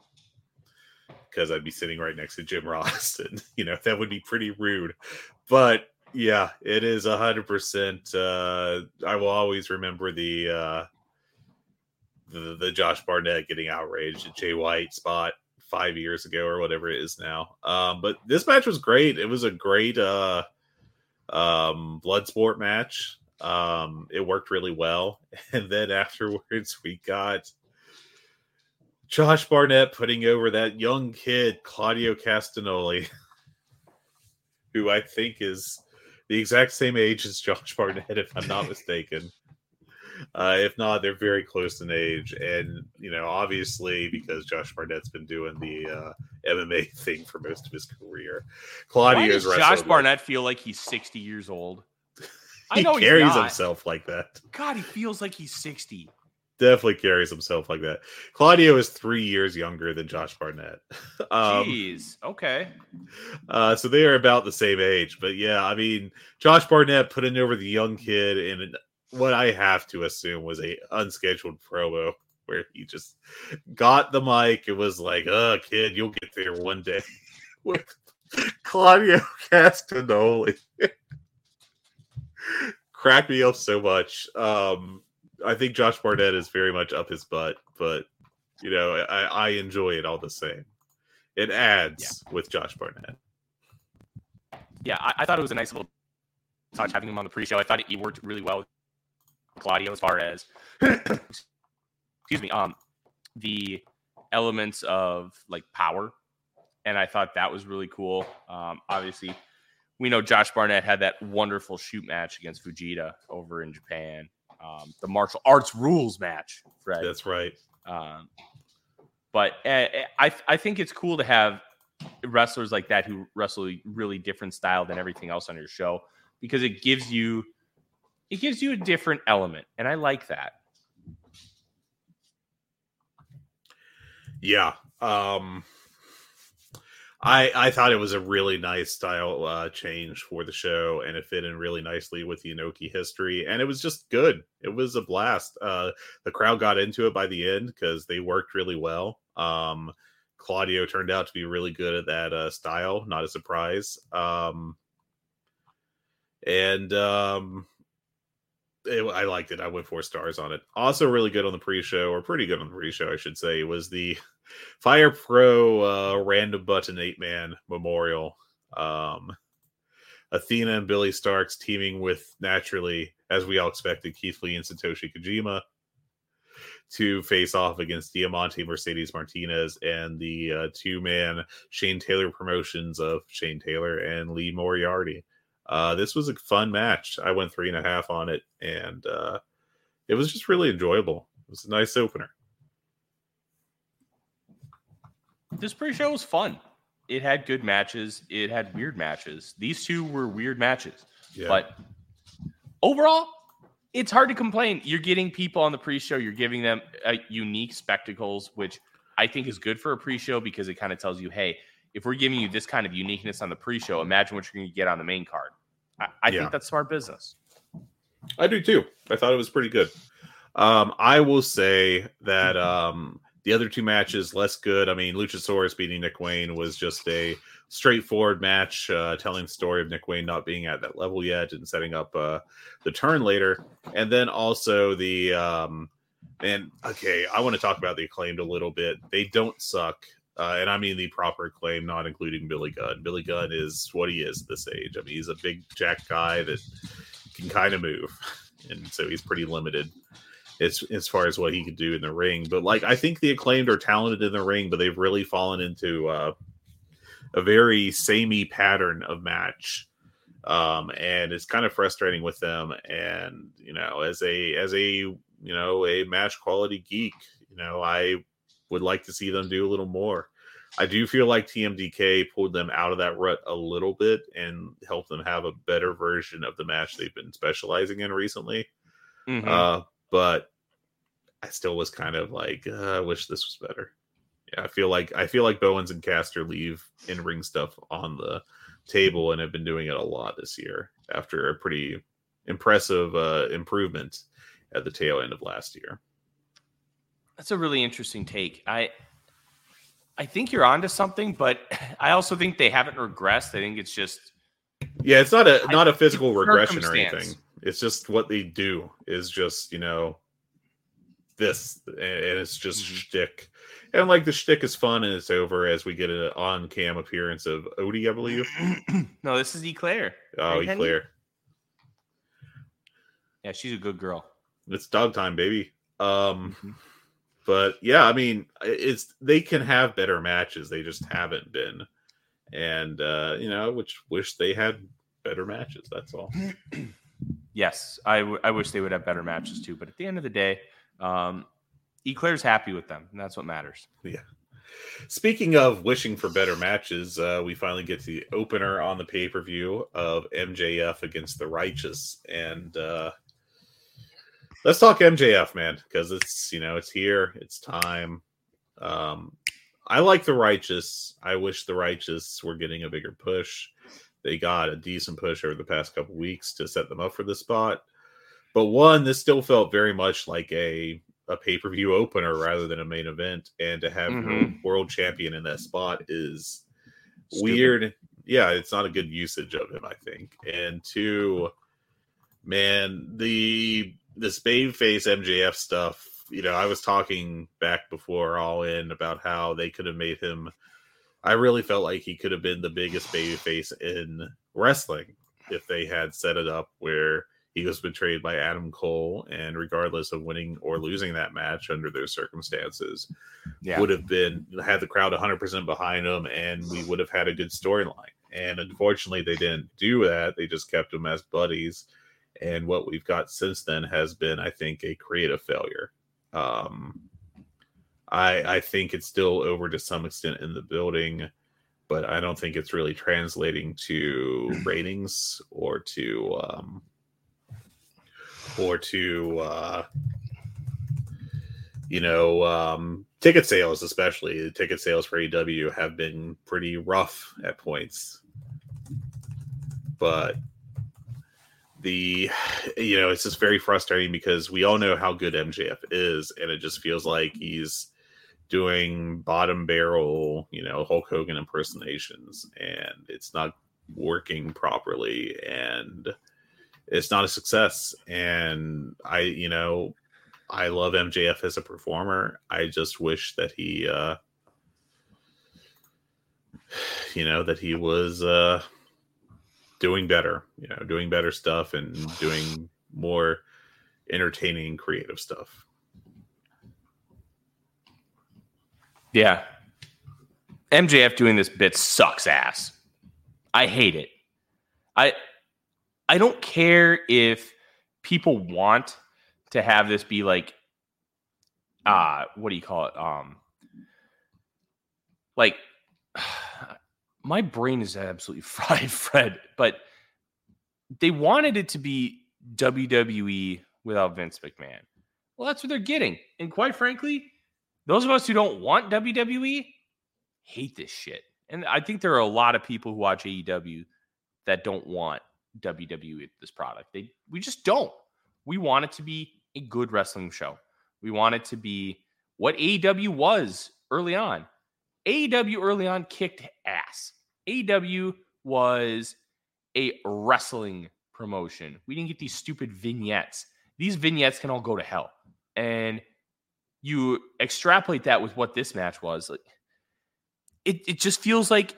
because I'd be sitting right next to Jim Ross, and you know that would be pretty rude. But yeah, it is a hundred percent. uh, I will always remember the uh, the the Josh Barnett getting outraged at Jay White spot five years ago or whatever it is now. Um, but this match was great. It was a great uh, um, blood sport match. Um, it worked really well. And then afterwards, we got Josh Barnett putting over that young kid, Claudio Castagnoli, who I think is the exact same age as Josh Barnett, if I'm not mistaken. Uh, if not, they're very close in age. And, you know, obviously, because Josh Barnett's been doing the uh, MMA thing for most of his career, Why Claudio's does Josh Barnett feel like he's 60 years old? I he know he's carries himself like that. God, he feels like he's 60. Definitely carries himself like that. Claudio is three years younger than Josh Barnett. um, Jeez. Okay. uh, so they are about the same age. But yeah, I mean, Josh Barnett putting over the young kid in what I have to assume was a unscheduled promo where he just got the mic. It was like, "Uh, kid, you'll get there one day." With Claudio Castagnoli, cracked me up so much. Um, I think Josh Barnett is very much up his butt, but you know, I, I enjoy it all the same. It adds with Josh Barnett. Yeah, I, I thought it was a nice little touch having him on the pre-show. I thought he worked really well with Claudio as far as excuse me, um, the elements of like power, and I thought that was really cool. Um, obviously, we know Josh Barnett had that wonderful shoot match against Fujita over in Japan. Um, the martial arts rules match, Fred. That's right. Um, but uh, I I think it's cool to have wrestlers like that who wrestle a really different style than everything else on your show because it gives you it gives you a different element, and I like that. Yeah. Um I I thought it was a really nice style uh change for the show and it fit in really nicely with the Inoki history and it was just good. It was a blast. Uh the crowd got into it by the end cuz they worked really well. Um Claudio turned out to be really good at that uh style, not a surprise. Um and um it, I liked it. I went four stars on it. Also, really good on the pre-show, or pretty good on the pre-show, I should say, was the Fire Pro uh, Random Button Eight Man Memorial. Um, Athena and Billie Starkz teaming with naturally, as we all expected, Keith Lee and Satoshi Kojima to face off against Diamante Mercedes Martinez and the uh, two-man Shane Taylor promotions of Shane Taylor and Lee Moriarty. Uh, this was a fun match. I went three and a half on it, and uh, it was just really enjoyable. It was a nice opener. This pre-show was fun. It had good matches. It had weird matches. These two were weird matches, Yeah. but overall, it's hard to complain. You're getting people on the pre-show. You're giving them uh, unique spectacles, which I think is good for a pre-show because it kind of tells you, hey, if we're giving you this kind of uniqueness on the pre-show, imagine what you're going to get on the main card. I, I Yeah. think that's smart business. I do too. I thought it was pretty good. Um, I will say that um, the other two matches less good. I mean, Luchasaurus beating Nick Wayne was just a straightforward match, uh, telling the story of Nick Wayne not being at that level yet and setting up uh, the turn later. And then also the um, and okay, I want to talk about the acclaimed a little bit. They don't suck. Uh, and I mean the proper claim, not including Billy Gunn. Billy Gunn is what he is at this age. I mean, he's a big jack guy that can kind of move, and so he's pretty limited as as far as what he could do in the ring. But like, I think the acclaimed are talented in the ring, but they've really fallen into uh, a very samey pattern of match, um, and it's kind of frustrating with them. And you know, as a as a you know a match quality geek, you know, I would like to see them do a little more. I do feel like TMDK pulled them out of that rut a little bit and helped them have a better version of the match they've been specializing in recently. Mhm. Uh, but I still was kind of like, uh, I wish this was better. Yeah, I feel like I feel like Bowens and Caster leave in ring stuff on the table and have been doing it a lot this year after a pretty impressive uh, improvement at the tail end of last year. That's a really interesting take. I I think you're onto something, but I also think they haven't regressed. I think it's just Yeah, it's not a not a physical regression or anything. It's just what they do is just you know this, and it's just Mhm. shtick. And like the shtick is fun, and it's over as we get an on cam appearance of Odie, I believe. no. This is Eclair. Oh, Right? Eclair. Yeah, she's a good girl. It's dog time, baby. Um, Mhm. but yeah, I mean, it's they can have better matches. They just haven't been, and uh, you know, which wish they had better matches. That's all. Yes, I, w- I wish they would have better matches too. But at the end of the day, um, Eclair's happy with them, and that's what matters. Yeah. Speaking of wishing for better matches, uh, we finally get to the opener on the pay per view of MJF against the Righteous, and uh, let's talk MJF, man, because it's you know it's here, it's time. Um, I like the Righteous. I wish the Righteous were getting a bigger push. They got a decent push over the past couple weeks to set them up for this spot. But one, this still felt very much like a a pay per view opener rather than a main event, and to have Mhm. world champion in that spot is Stupid. weird. Yeah, it's not a good usage of him, I think. And two, man, the this babyface MJF stuff. You know, I was talking back before All In about how they could have made him. I really felt like he could have been the biggest babyface in wrestling if they had set it up where he was betrayed by Adam Cole, and regardless of winning or losing that match under those circumstances, Yeah, would have been had the crowd 100% behind him and we would have had a good storyline. And unfortunately they didn't do that. They just kept them as buddies. And what we've got since then has been i think a creative failure. Um i i think it's still over to some extent in the building but i don't think it's really translating to ratings or to um or to uh you know, um, ticket sales, especially the ticket sales for AW have been pretty rough at points. But the, you know, it's just very frustrating because we all know how good MJF is, and it just feels like he's doing bottom barrel, you know, Hulk Hogan impersonations, and it's not working properly, and it's not a success. And I, you know, I love MJF as a performer. I just wish that he uh you know that he was uh doing better, you know, doing better stuff and doing more entertaining creative stuff. Yeah. MJF doing this bit sucks ass. I hate it. I I don't care if people want to have this be like uh what do you call it? Um like my brain is absolutely fried, Fred, but they wanted it to be WWE without Vince McMahon. Well, that's what they're getting. And quite frankly, those of us who don't want WWE hate this shit. And I think there are a lot of people who watch AEW that don't want WWE this product. They we just don't. We want it to be a good wrestling show. We want it to be what AEW was early on. AEW early on kicked ass. AEW was a wrestling promotion. We didn't get these stupid vignettes. These vignettes can all go to hell. And you extrapolate that with what this match was. Like, it, it just feels like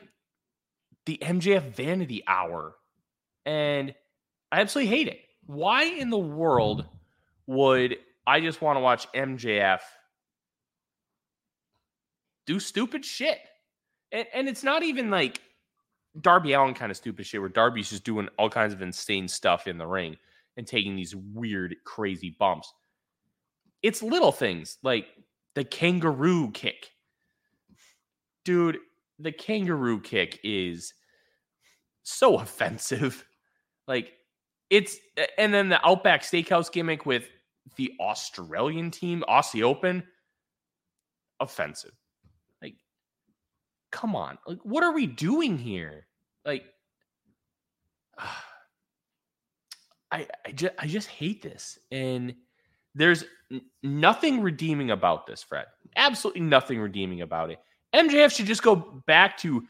the MJF vanity hour. And I absolutely hate it. Why in the world would I just want to watch MJF do stupid shit? And, and it's not even like Darby Allin kind of stupid shit where Darby's just doing all kinds of insane stuff in the ring and taking these weird, crazy bumps. It's little things like the kangaroo kick. Dude, the kangaroo kick is so offensive. Like, it's, and then the Outback Steakhouse gimmick with the Australian team, Aussie Open, offensive. Like, come on. Like, what are we doing here? Like, I, I just I just hate this. And there's nothing redeeming about this, Fred. Absolutely nothing redeeming about it. MJF should just go back to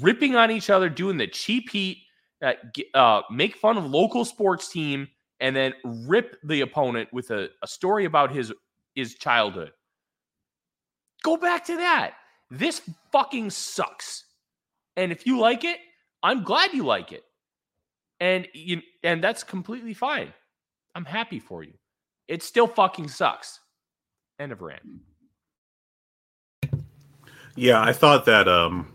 ripping on each other, doing the cheap heat, uh, uh, make fun of local sports team, and then rip the opponent with a, a story about his his childhood. Go back to that. This fucking sucks. And if you like it, I'm glad you like it. And you and that's completely fine. I'm happy for you. It still fucking sucks. End of rant. Yeah, I thought that um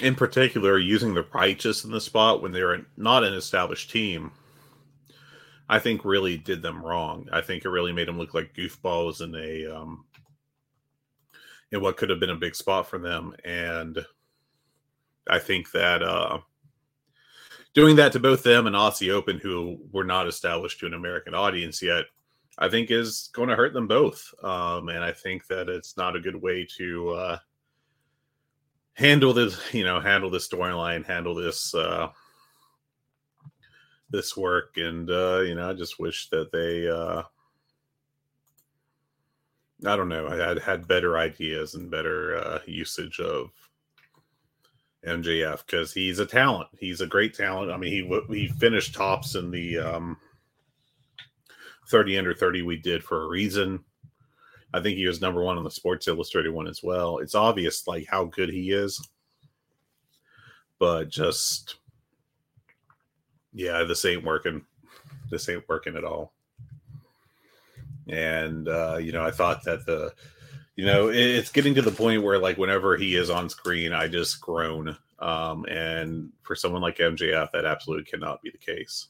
in particular using the righteous in the spot when they're not an established team I think really did them wrong. I think it really made them look like goofballs in a um in what could have been a big spot for them and I think that uh doing that to both them and Aussie Open, who were not established to an American audience yet, I think is going to hurt them both. Um, and I think that it's not a good way to uh, handle this, you know, handle this storyline, handle this uh, this work. And uh, you know, I just wish that they. Uh, I don't know. I had had better ideas and better uh, usage of MJF because he's a talent. He's a great talent. I mean, he he finished tops in the um, 30 under 30 we did for a reason. I think he was number one on the Sports Illustrated one as well. It's obvious like how good he is, but just yeah, this ain't working. This ain't working at all. And uh, you know, I thought that the you know it's getting to the point where like whenever he is on screen i just groan um and for someone like mjf that absolutely cannot be the case.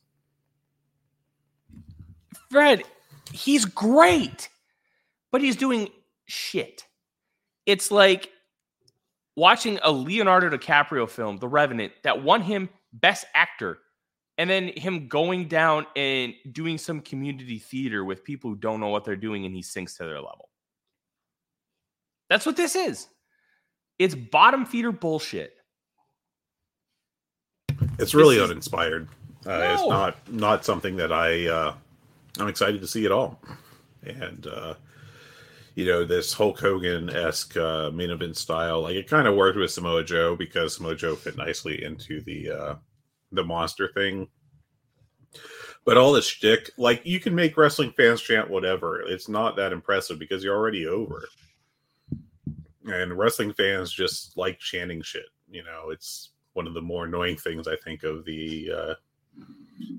Fred he's great but he's doing shit. It's like watching a leonardo dicaprio film the revenant that won him best actor and then him going down and doing some community theater with people who don't know what they're doing and he sinks to their level that's what this is. It's bottom feeder bullshit. It's really is... uninspired. Uh, no. It's not not something that I uh, I'm excited to see at all. And uh, you know this Hulk Hogan esque uh, main event style, like it kind of worked with Samoa Joe because Samoa Joe fit nicely into the uh, the monster thing. But all this shtick, like you can make wrestling fans chant whatever. It's not that impressive because you're already over and wrestling fans just like chanting shit. You know, it's one of the more annoying things I think of the uh,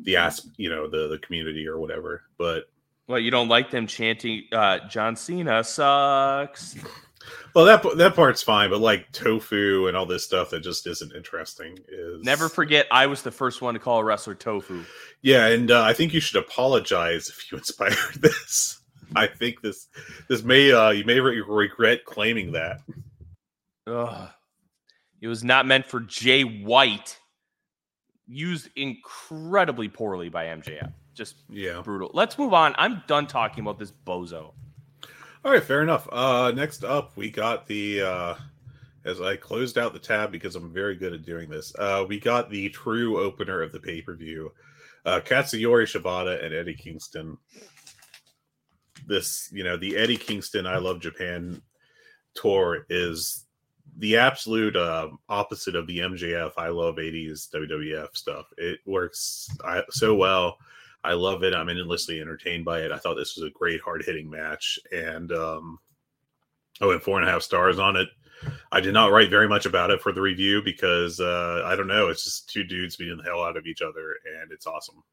the ask, you know, the the community or whatever. But well, you don't like them chanting uh, John Cena sucks. Well, that that part's fine, but like tofu and all this stuff that just isn't interesting is never forget. I was the first one to call a wrestler tofu. Yeah, and uh, I think you should apologize if you inspired this. I think this this may uh you may re- regret claiming that. Ugh. It was not meant for Jay White. Used incredibly poorly by MJF. just Yeah. brutal. Let's move on. I'm done talking about this bozo. All right, fair enough. Uh, next up, we got the uh, as I closed out the tab because I'm very good at doing this. Uh, we got the true opener of the pay per view, uh, Katsuyori Shibata and Eddie Kingston. This, you know, the Eddie Kingston I Love Japan tour is the absolute uh, opposite of the MJF I Love 80s WWF stuff. It works I, so well. I love it. I'm endlessly entertained by it. I thought this was a great, hard hitting match, and um, I went four and a half stars on it. I did not write very much about it for the review because uh, I don't know. It's just two dudes beating the hell out of each other, and it's awesome.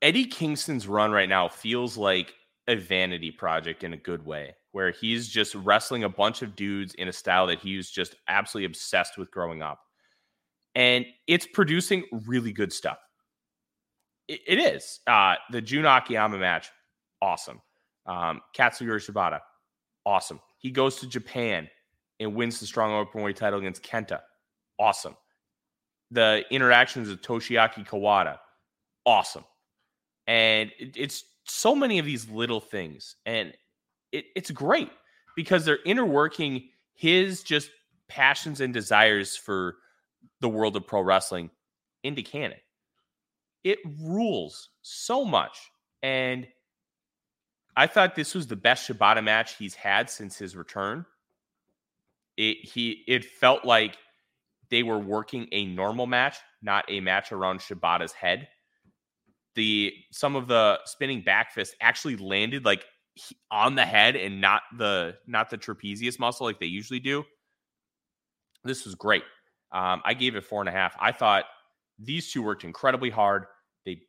Eddie Kingston's run right now feels like a vanity project in a good way, where he's just wrestling a bunch of dudes in a style that he was just absolutely obsessed with growing up. And it's producing really good stuff. It, it is. Uh, the Jun Akiyama match, awesome. Um, Katsuyori Shibata, awesome. He goes to Japan and wins the strong openweight title against Kenta, awesome. The interactions with Toshiaki Kawada, awesome and it, it's so many of these little things and it, it's great because they're interworking his just passions and desires for the world of pro wrestling into canon. It rules so much and i thought this was the best shibata match he's had since his return. It he it felt like they were working a normal match not a match around shibata's head the some of the spinning back fist actually landed like on the head and not the not the trapezius muscle like they usually do. This was great. Um, I gave it four and a half. I thought these two worked incredibly hard. They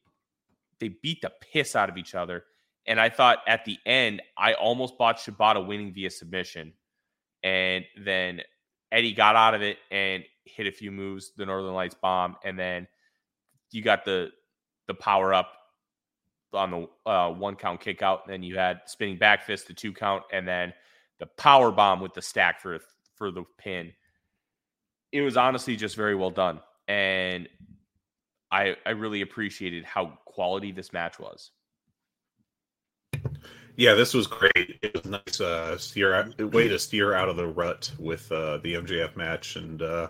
they beat the piss out of each other, and I thought at the end I almost bought Shibata winning via submission, and then Eddie got out of it and hit a few moves, the Northern Lights bomb, and then you got the the power up on the uh, one count kick out. Then you had spinning back fist, the two count, and then the power bomb with the stack for for the pin. It was honestly just very well done, and I I really appreciated how quality this match was. Yeah, this was great. It was nice uh, steer way to steer out of the rut with uh, the MJF match, and uh,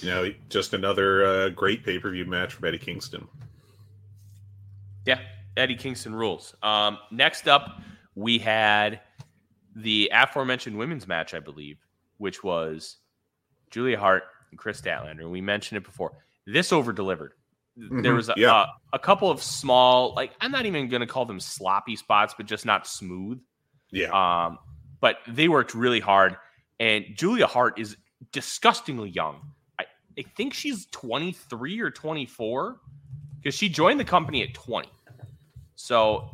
you know, just another uh, great pay per view match from Eddie Kingston. Yeah, Eddie Kingston rules. Um, next up, we had the aforementioned women's match, I believe, which was Julia Hart and Kris Statlander. We mentioned it before. This over delivered. Mm-hmm. There was a, yeah. a, a couple of small, like I'm not even going to call them sloppy spots, but just not smooth. Yeah. Um, but they worked really hard. And Julia Hart is disgustingly young. I, I think she's 23 or 24 because she joined the company at 20. So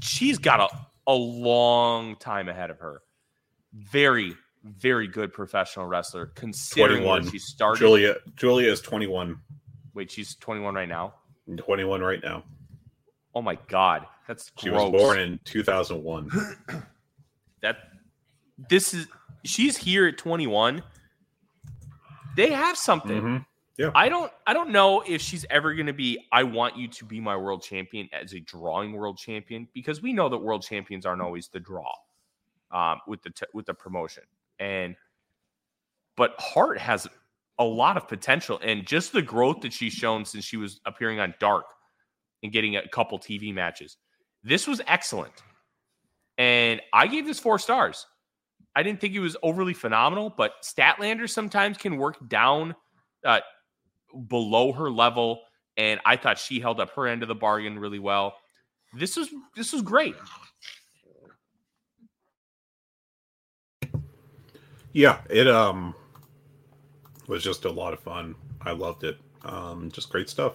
she's got a, a long time ahead of her. Very, very good professional wrestler considering when 21. she started. Julia Julia is 21. Wait, she's 21 right now. 21 right now. Oh my god, that's She gross. was born in 2001. that this is she's here at 21. They have something. Mhm. Yeah. I don't I don't know if she's ever going to be I want you to be my world champion as a drawing world champion because we know that world champions aren't always the draw um, with the t- with the promotion. And but Hart has a lot of potential and just the growth that she's shown since she was appearing on Dark and getting a couple TV matches. This was excellent. And I gave this 4 stars. I didn't think it was overly phenomenal, but Statlander sometimes can work down uh, below her level, and I thought she held up her end of the bargain really well. This was this was great. Yeah, it um was just a lot of fun. I loved it. Um just great stuff.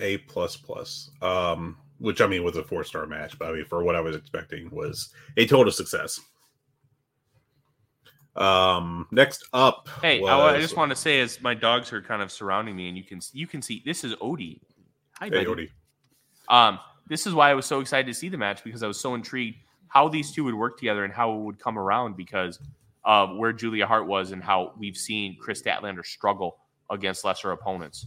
A plus plus. Um which I mean was a four star match, but I mean for what I was expecting was a total success. Um next up Hey, I, I just want to say as my dogs are kind of surrounding me, and you can you can see this is Odie. Hi, Hey buddy. Odie. Um, this is why I was so excited to see the match because I was so intrigued how these two would work together and how it would come around because of where Julia Hart was and how we've seen Kris Statlander struggle against lesser opponents.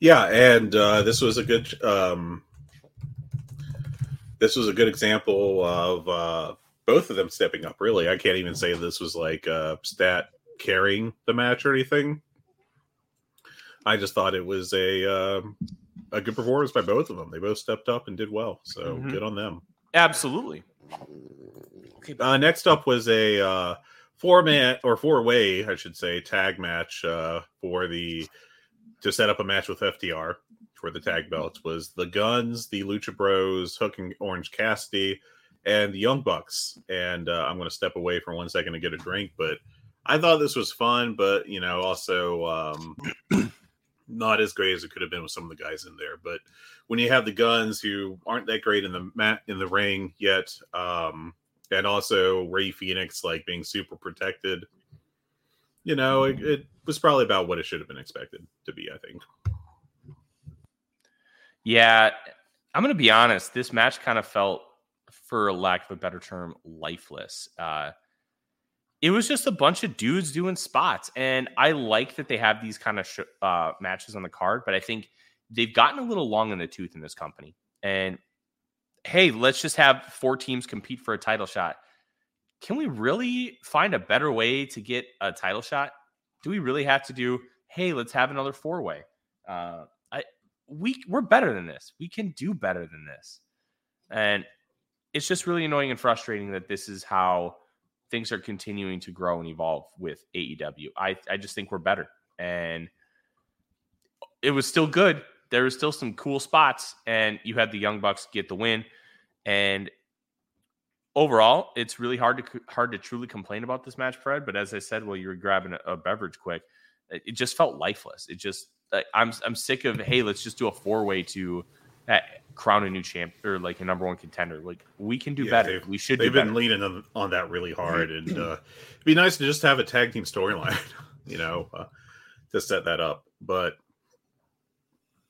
Yeah, and uh, this was a good um, this was a good example of uh, both of them stepping up. Really, I can't even say this was like uh, stat carrying the match or anything. I just thought it was a um, a good performance by both of them. They both stepped up and did well, so Mhm. good on them. Absolutely. Uh, next up was a uh, four man or four way, I should say, tag match uh, for the to set up a match with FTR for the tag belts was the Guns, the Lucha Bros, Hook and Orange Cassidy, and the Young Bucks. And uh, I'm going to step away for one second to get a drink, but I thought this was fun, but you know, also um, not as great as it could have been with some of the guys in there. But when you have the Guns who aren't that great in the mat in the ring yet, um, and also Rey Fénix like being super protected. You know, it, it was probably about what it should have been expected to be. I think. Yeah, I'm going to be honest. This match kind of felt, for lack of a better term, lifeless. Uh, it was just a bunch of dudes doing spots, and I like that they have these kind of sh- uh, matches on the card. But I think they've gotten a little long in the tooth in this company. And hey, let's just have four teams compete for a title shot. Can we really find a better way to get a title shot? Do we really have to do? Hey, let's have another four way. Uh, I we we're better than this. We can do better than this. And it's just really annoying and frustrating that this is how things are continuing to grow and evolve with AEW. I I just think we're better. And it was still good. There was still some cool spots and you had the Young Bucks get the win and overall, it's really hard to hard to truly complain about this match, Fred, but as I said while you were grabbing a, a beverage quick, it, it just felt lifeless. It just like, I'm I'm sick of hey, let's just do a four way to uh, crown a new champ or like a number one contender. Like we can do Yeah, better. We should. They've do been better. leaning on, on that really hard, and uh, it'd be nice to just have a tag team storyline, you know, uh, to set that up. But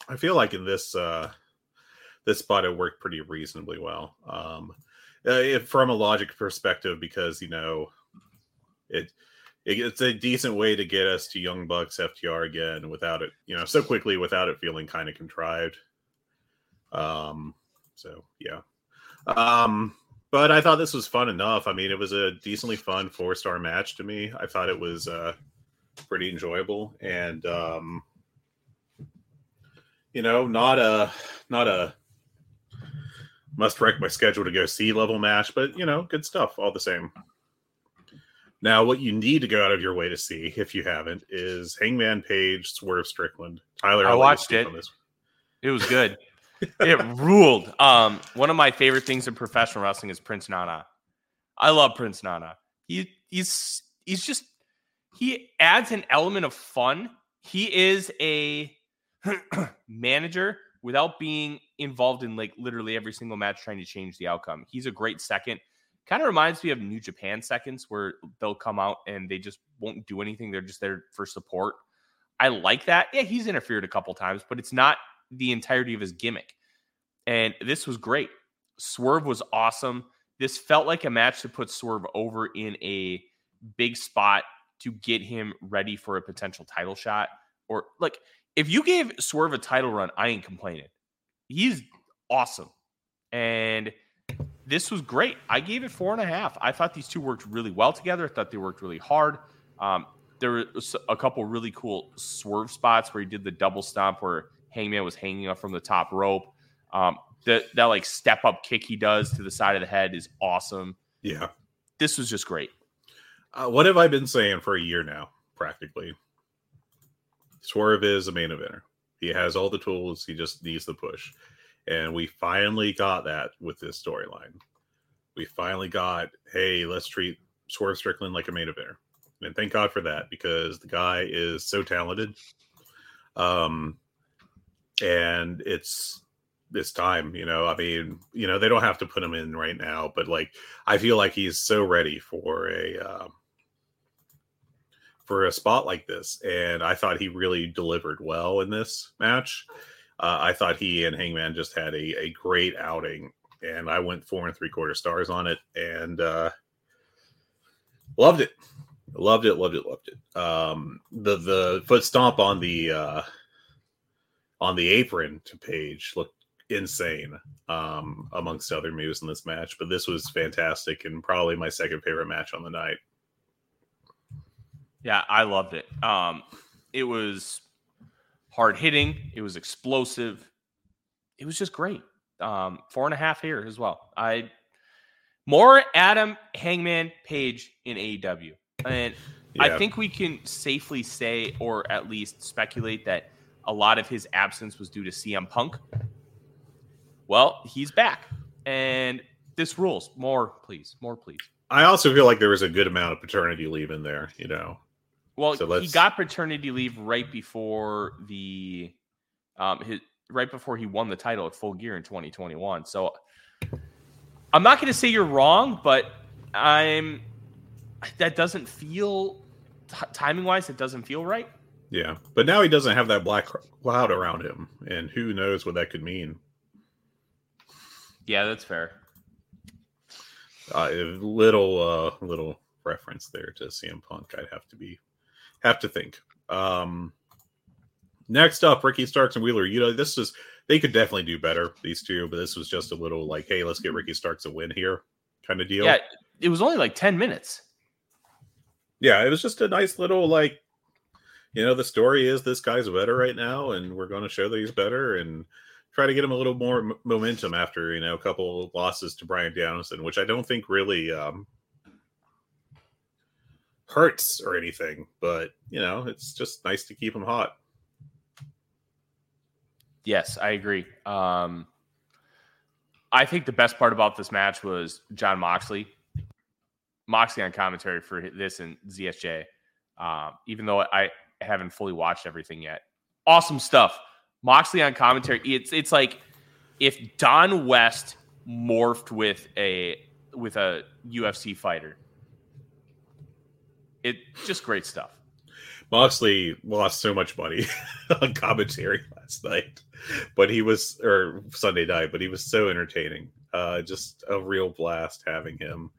I feel like in this uh, this spot, it worked pretty reasonably well. Um, uh, if, from a logic perspective, because you know, it, it it's a decent way to get us to Young Bucks FTR again without it, you know, so quickly without it feeling kind of contrived. Um, so yeah. Um, but I thought this was fun enough. I mean, it was a decently fun four star match to me. I thought it was uh, pretty enjoyable, and um, you know, not a not a must wreck my schedule to go see level match, but you know, good stuff all the same. Now, what you need to go out of your way to see, if you haven't, is Hangman Page, Swerve Strickland. Tyler, I watched it. It was good. It ruled. Um, one of my favorite things in professional wrestling is Prince Nana. I love Prince Nana. He he's he's just he adds an element of fun. He is a manager without being involved in like literally every single match trying to change the outcome. He's a great second. Kind of reminds me of New Japan seconds where they'll come out and they just won't do anything. They're just there for support. I like that. Yeah, he's interfered a couple times, but it's not the entirety of his gimmick. And this was great. Swerve was awesome. This felt like a match to put Swerve over in a big spot to get him ready for a potential title shot. Or like if you gave Swerve a title run, I ain't complaining. He's awesome. And this was great. I gave it four and a half. I thought these two worked really well together. I thought they worked really hard. Um, there was a couple really cool swerve spots where he did the double stomp where Hangman was hanging up from the top rope. Um, that that like step up kick he does to the side of the head is awesome. Yeah. This was just great. Uh, what have I been saying for a year now, practically? Swerve is a main eventer. He has all the tools. He just needs the push. And we finally got that with this storyline. We finally got, hey, let's treat Swerve Strickland like a main eventer. And thank God for that because the guy is so talented. Um, and it's it's time, you know. I mean, you know, they don't have to put him in right now, but like I feel like he's so ready for a um, for a spot like this, and I thought he really delivered well in this match. Uh, I thought he and Hangman just had a, a great outing, and I went four and three quarter stars on it, and uh, loved it. Loved it, loved it, loved it. Um, the the foot stomp on the uh, on the apron to Page looked insane, um, amongst other moves in this match. But this was fantastic and probably my second favorite match on the night. Yeah, I loved it. Um, it was hard hitting. It was explosive. It was just great. Um, four and a half here as well. I more Adam Hangman Page in AEW, and Yeah. I think we can safely say, or at least speculate, that a lot of his absence was due to CM Punk. Well, he's back, and this rules. More, please. More, please. I also feel like there was a good amount of paternity leave in there. You know, Well, So he got paternity leave right before the um his right before he won the title at Full Gear in 2021. So I'm not going to say you're wrong, but I'm that doesn't feel t- timing wise. It doesn't feel right. Yeah. But now he doesn't have that black cloud around him, and who knows what that could mean. Yeah, that's fair. Uh, a little uh, little reference there to CM Punk. I'd have to be have to think. Um, next up, Ricky Starks and Wheeler. You know, this is they could definitely do better these two, but this was just a little like, hey, let's get Ricky Starks a win here, kind of deal. Yeah, it was only like 10 minutes. yeah, it was just a nice little like, you know, the story is this guy's better right now, and we're going to show that he's better and try to get him a little more m- momentum after you know a couple of losses to Bryan Danielson, which I don't think really um, hurts or anything, but you know, it's just nice to keep him hot. Yes, I agree. Um, I think the best part about this match was Jon Moxley. Moxley on commentary for this and ZSJ. Um, even though I haven't fully watched everything yet, awesome stuff. Moxley on commentary. It's it's like if Don West morphed with a with a UFC fighter. It just great stuff. Moxley lost so much money on commentary last night, but he was or Sunday night, but he was so entertaining. Uh, just a real blast having him.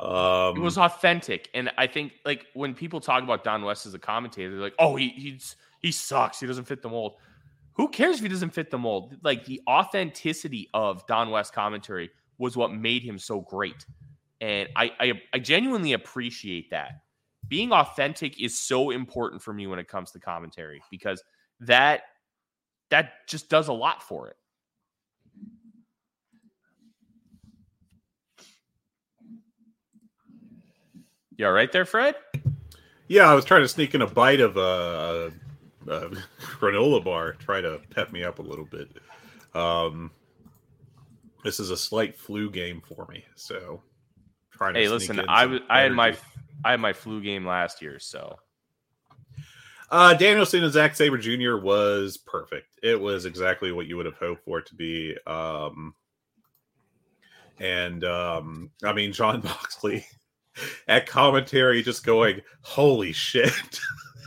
Um, it was authentic and i think like when people talk about don west as a commentator they're like oh he he's he sucks. He doesn't fit the mold. Who cares if he doesn't fit the mold? Like the authenticity of don west commentary was what made him so great and i i, I genuinely appreciate that. Being authentic is so important for me when it comes to commentary because that that just does a lot for it you all right there fred Yeah, I was trying to sneak in a bite of a, a, granola bar, try to pep me up a little bit. Um, this is a slight flu game for me, so trying to. Hey, listen, I was I had my. I had my flu game last year, so Uh, Danielson and Zack Sabre Jr. was perfect. It was exactly what you would have hoped for it to be. Um, and um, I mean, Jon Moxley at commentary just going, "Holy shit!"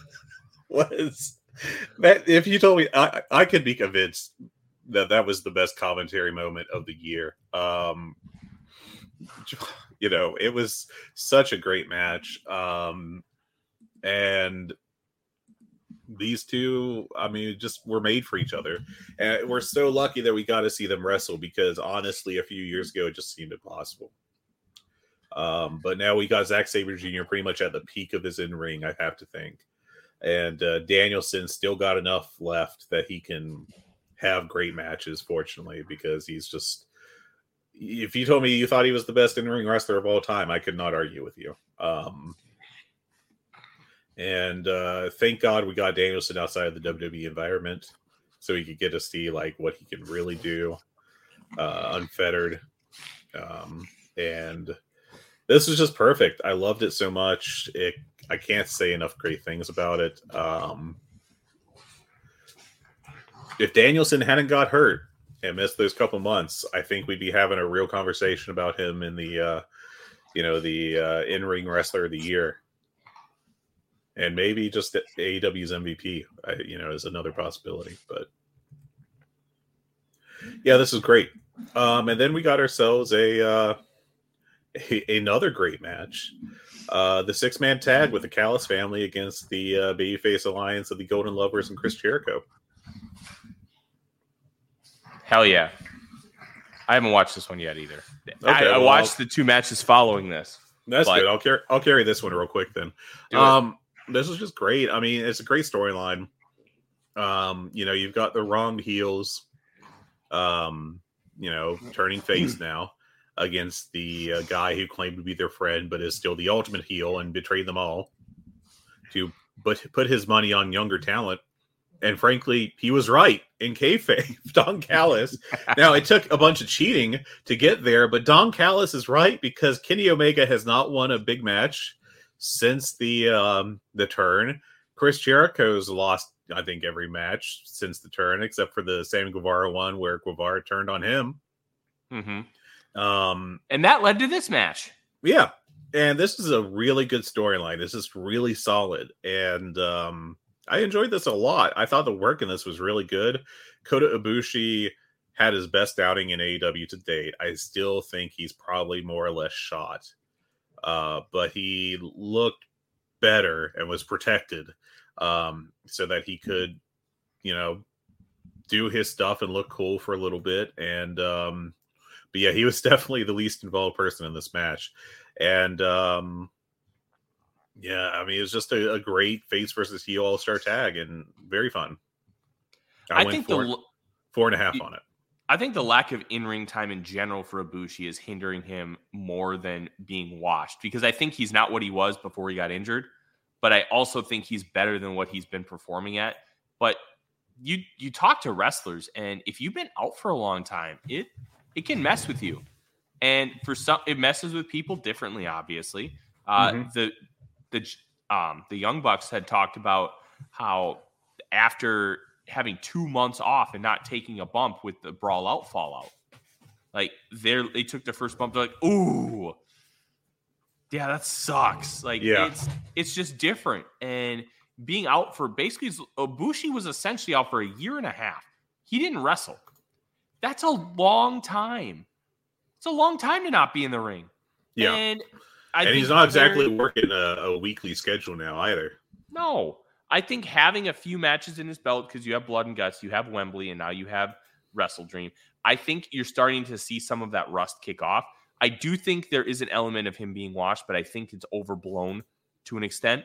was that? If you told me, I, I could be convinced that that was the best commentary moment of the year. Um, you know, it was such a great match. Um, and these two, I mean, just were made for each other. And we're so lucky that we got to see them wrestle because honestly, a few years ago, it just seemed impossible. Um, but now we got Zack Sabre Jr. pretty much at the peak of his in ring, I have to think. And uh, Danielson still got enough left that he can have great matches, fortunately, because he's just. If you told me you thought he was the best in ring wrestler of all time, I could not argue with you. Um, and uh, thank God we got Danielson outside of the WWE environment, so he could get to see like what he can really do, uh, unfettered. Um, and this was just perfect. I loved it so much. It I can't say enough great things about it. Um, if Danielson hadn't got hurt and missed those couple months, I think we'd be having a real conversation about him in the, uh, you know, the uh, in-ring wrestler of the year and maybe just AEW's MVP, I, you know, is another possibility. But yeah, this is great. Um, and then we got ourselves a, uh, another great match. uh, the six man tag with the Callis family against the uh, Babyface Alliance of the Golden Lovers and Chris Jericho. Hell yeah. I haven't watched this one yet either. I, Okay, I well- watched the two matches following this. That's But- good. I'll carry I'll carry this one real quick then. Um, this is just great. I mean, it's a great storyline. Um, you know, you've got the wronged heels, um, you know, turning face now against the uh, guy who claimed to be their friend, but is still the ultimate heel and betrayed them all to but put his money on younger talent. And frankly, he was right in kayfabe. Don Callis. now it took a bunch of cheating to get there, but Don Callis is right because Kenny Omega has not won a big match since the um the turn. Chris Jericho's lost, I think, every match since the turn, except for the Sam Guevara one where Guevara turned on him. hmm Um, And that led to this match. yeah, and this is a really good storyline. This is really solid, and um, I enjoyed this a lot. I thought the work in this was really good. Kota Ibushi had his best outing in AEW to date. I still think he's probably more or less shot, uh, but he looked better and was protected, um, so that he could, you know, do his stuff and look cool for a little bit. And um, but yeah, he was definitely the least involved person in this match. And um yeah, I mean, it was just a, a great face versus heel all star tag and very fun. I, I, went think four, the four and a half on it. I think the lack of in-ring time in general for Ibushi is hindering him more than being washed because I think he's not what he was before he got injured, but I also think he's better than what he's been performing at. But you you talk to wrestlers and if you've been out for a long time, it it can mess with you. And for some it messes with people differently obviously. Uh Mhm. the the um the Young Bucks had talked about how after having two months off and not taking a bump with the brawl out fallout. Like they they took their first bump, they're like, ooh, yeah, that sucks. Like Yeah. it's it's just different. And being out for basically Ibushi was essentially out for a year and a half. He didn't wrestle. That's a long time. It's a long time to not be in the ring. Yeah. And I and he's not exactly working a, a weekly schedule now either. no, I think having a few matches in his belt because you have Blood and Guts, you have Wembley, and now you have Wrestle Dream. I think you're starting to see some of that rust kick off. I do think there is an element of him being washed, but I think it's overblown to an extent.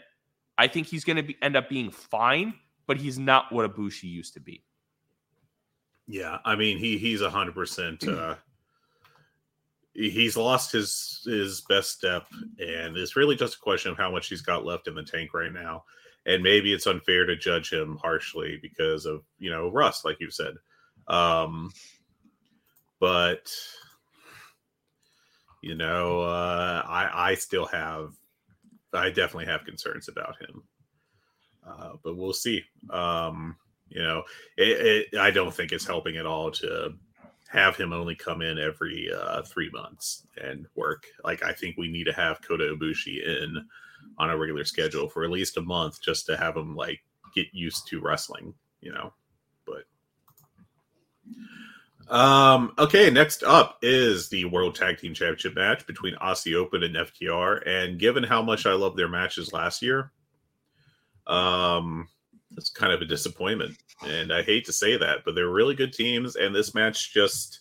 I think he's going to end up being fine, but he's not what Ibushi used to be. Yeah, I mean he he's a hundred percent. uh he- He's lost his his best step, and it's really just a question of how much he's got left in the tank right now. And maybe it's unfair to judge him harshly because of you know rust, like you said. Um, but you know, uh, I I still have, I definitely have concerns about him. Uh, but we'll see. Um, you know, it, it, I don't think it's helping at all to have him only come in every uh, three months and work. Like I think we need to have Kota Ibushi in on a regular schedule for at least a month just to have him like get used to wrestling. You know, but um, okay. Next up is the World Tag Team Championship match between Aussie Open and FTR. And given how much I love their matches last year, um, it's kind of a disappointment. And I hate to say that, but they're really good teams. And this match just,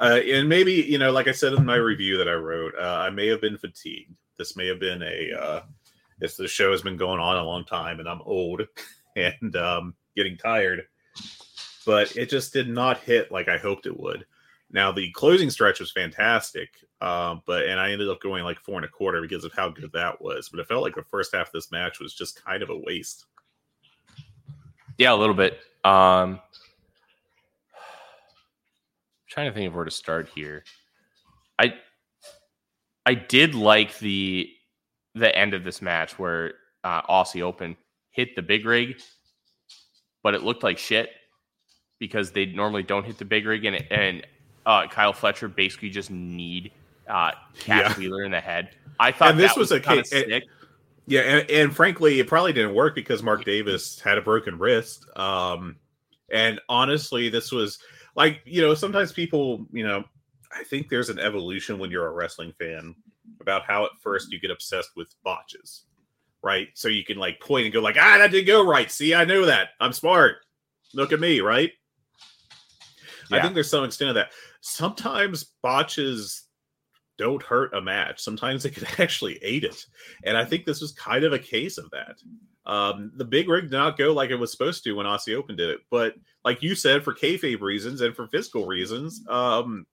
uh, and maybe, you know, like I said in my review that I wrote, uh, I may have been fatigued. This may have been a, uh, the show has been going on a long time and I'm old and um, getting tired, but it just did not hit like I hoped it would. Now the closing stretch was fantastic, um, but and I ended up going like four and a quarter because of how good that was. But it felt like the first half of this match was just kind of a waste. Yeah, a little bit. Um, trying to think of where to start here. I I did like the the end of this match where uh, Aussie Open hit the big rig, but it looked like shit because they normally don't hit the big rig, and and uh, Kyle Fletcher basically just need uh, Cash Yeah. Wheeler in the head. I thought And this that was was, a kind of case- it- sick. Yeah, and, and frankly, it probably didn't work because Mark Davis had a broken wrist. Um, and honestly, this was like you know sometimes people you know I think there's an evolution when you're a wrestling fan about how at first you get obsessed with botches, right? So you can like point and go like, ah, that didn't go right. See, I know that. I'm smart. Look at me, right? I think there's some extent of that. Sometimes botches don't hurt a match. Sometimes they can actually aid it. And I think this was kind of a case of that. Um, the big rig did not go like it was supposed to when Aussie Open did it. But like you said, for kayfabe reasons and for fiscal reasons, um,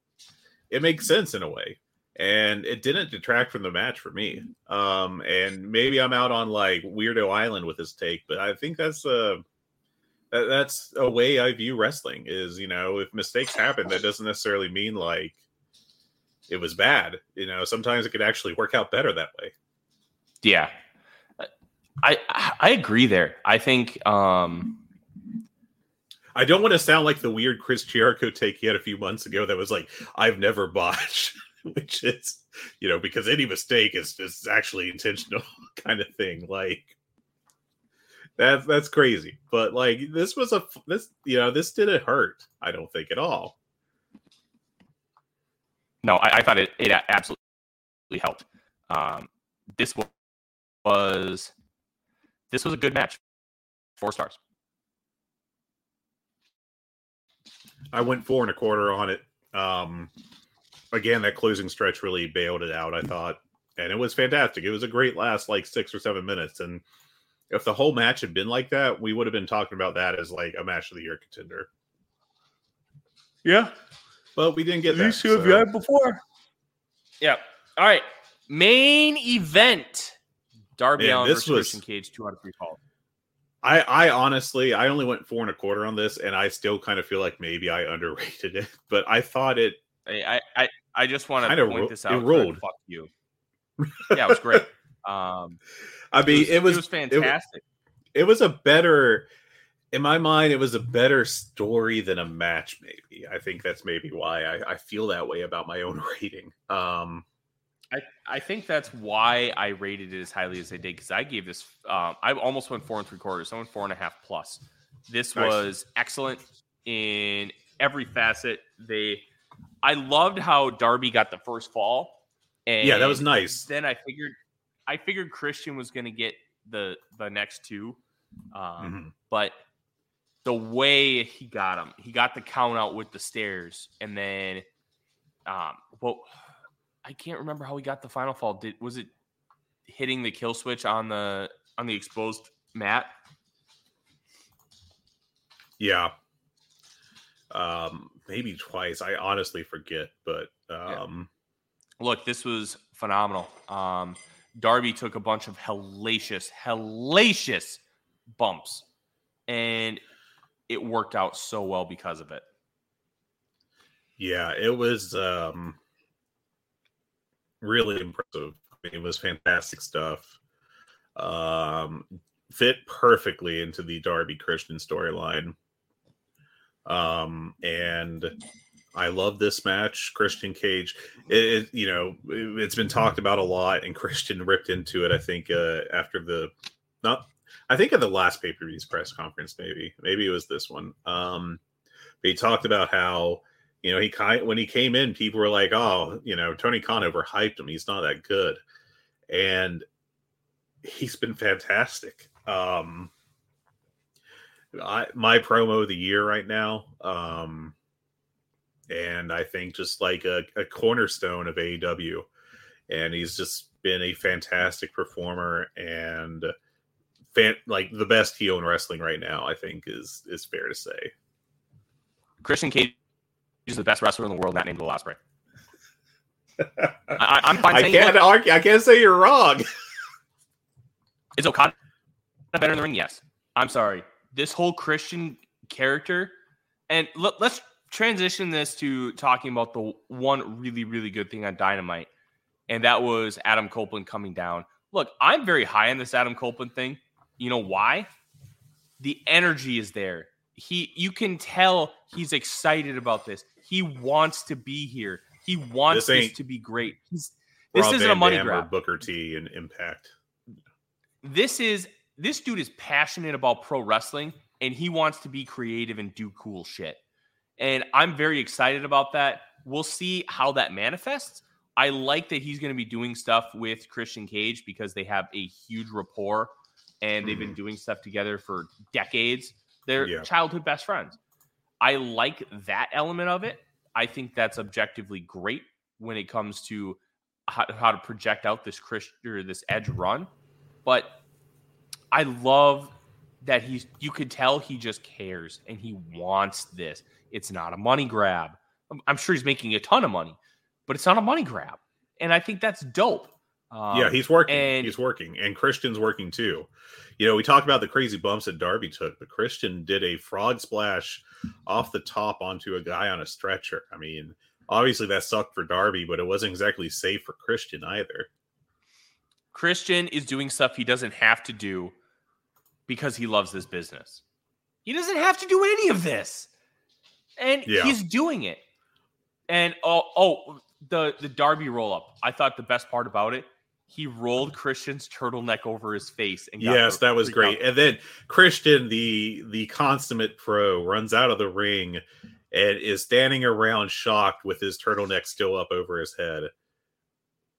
it makes sense in a way. And it didn't detract from the match for me. Um, and maybe I'm out on like Weirdo Island with this take, but I think that's uh that's a way I view wrestling is, you know, if mistakes happen, that doesn't necessarily mean like it was bad. You know, sometimes it could actually work out better that way. Yeah. I I agree there. I think um I don't want to sound like the weird Chris Jericho take he had a few months ago that was like, I've never botched, which is, you know, because any mistake is, is actually intentional kind of thing. Like that's that's crazy. But like this was a this you know, this didn't hurt, I don't think at all. No, I, I thought it it absolutely helped. Um this was this was a good match. Four stars. I went four and a quarter on it. Um, again, that closing stretch really bailed it out. I thought, and it was fantastic. It was a great last like six or seven minutes. And if the whole match had been like that, we would have been talking about that as like a match of the year contender. Yeah. But we didn't get that. so- before. Yeah. All right. Main event. Darby Man, Allin this versus was- Christian Cage, two out of three falls. I, I honestly, I only went four and a quarter on this, and I still kind of feel like maybe I underrated it. But I thought it. I I, I just want to point ro- this out. Kurt, rolled. Fuck you. Yeah, it was great. Um, I mean, it was, it was fantastic. it was a better in my mind it was a better story than a match maybe i think that's maybe why i, I feel that way about my own rating um I, I think that's why I rated it as highly as I did because I gave this. Um, I almost went four and three quarters. I went four and a half plus. This Nice. was excellent in every facet. They, I loved how Darby got the first fall. And yeah that was nice Then I figured, I figured Christian was going to get the the next two, um, Mhm. but the way he got him, he got the count out with the stairs, and then, um, well, I can't remember how he got the final fall. Did was it hitting the kill switch on the on the exposed mat? yeah um maybe twice i honestly forget but um Look, this was phenomenal. Um, Darby took a bunch of hellacious, hellacious bumps, and it worked out so well because of it. yeah it was um really impressive. I mean, it was fantastic stuff. Um fit perfectly into the darby christian storyline. Um and i love this match christian cage. It, it you know it, it's been talked about a lot and christian ripped into it i think uh after the not i think at the last pay-per-views press conference maybe maybe it was this one um but he talked about how you know he kind when he came in people were like oh you know tony khan overhyped him. He's not that good. And he's been fantastic. Um I, my promo of the year right now um and i think just like a, a cornerstone of aew and he's just been a fantastic performer and fan, like the best heel in wrestling right now i think is is fair to say Christian Cage is the best wrestler in the world, not named Will Ospreay. I, I'm fine I can't argue, I can't say you're wrong. Is Okada better in the ring? Yes. I'm sorry. This whole Christian character, and let, let's transition this to talking about the one really, really good thing on Dynamite, and that was Adam Copeland coming down. Look, I'm very high on this Adam Copeland thing. You know why? The energy is there. He, you can tell he's excited about this. He wants to be here. He wants This this, to be great. He's, this Rob isn't Van a money Dam grab. Booker T and Impact. this is this dude is passionate about pro wrestling and he wants to be creative and do cool shit. And I'm very excited about that. We'll see how that manifests. I like that he's going to be doing stuff with Christian Cage because they have a huge rapport and they've been mm-hmm. doing stuff together for decades. They're Yeah. childhood best friends. I like that element of it. I think that's objectively great when it comes to how, how to project out this Chris or this edge run. But I love that he's you could tell he just cares and he wants this. It's not a money grab. I'm, I'm sure he's making a ton of money, but it's not a money grab. And I think that's dope. Um, yeah, he's working. and- he's working, and Christian's working too. You know, we talked about the crazy bumps that Darby took, but Christian did a frog splash off the top onto a guy on a stretcher. I mean, obviously that sucked for Darby, but it wasn't exactly safe for Christian either. Christian is doing stuff he doesn't have to do because he loves this business. He doesn't have to do any of this. And Yeah. he's doing it. And oh, oh, the the Darby roll up. I thought the best part about it, he rolled Christian's turtleneck over his face and got Yes, that was great. And then Christian, the the consummate pro, runs out of the ring and is standing around shocked with his turtleneck still up over his head.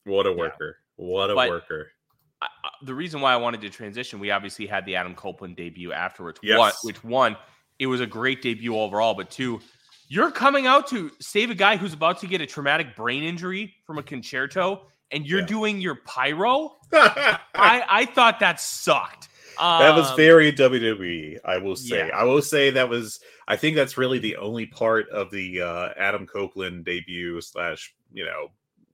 What a Yeah. worker! What a But- worker! I, I- the reason why I wanted to transition, we obviously had the Adam Copeland debut afterwards. Yes. One, which one, it was a great debut overall. But two, you're coming out to save a guy who's about to get a traumatic brain injury from a conchairto, and you're Yeah. doing your pyro. I I thought that sucked. That was Um, very WWE. I will say. yeah. I will say that was. I think that's really the only part of the uh, Adam Copeland debut slash you know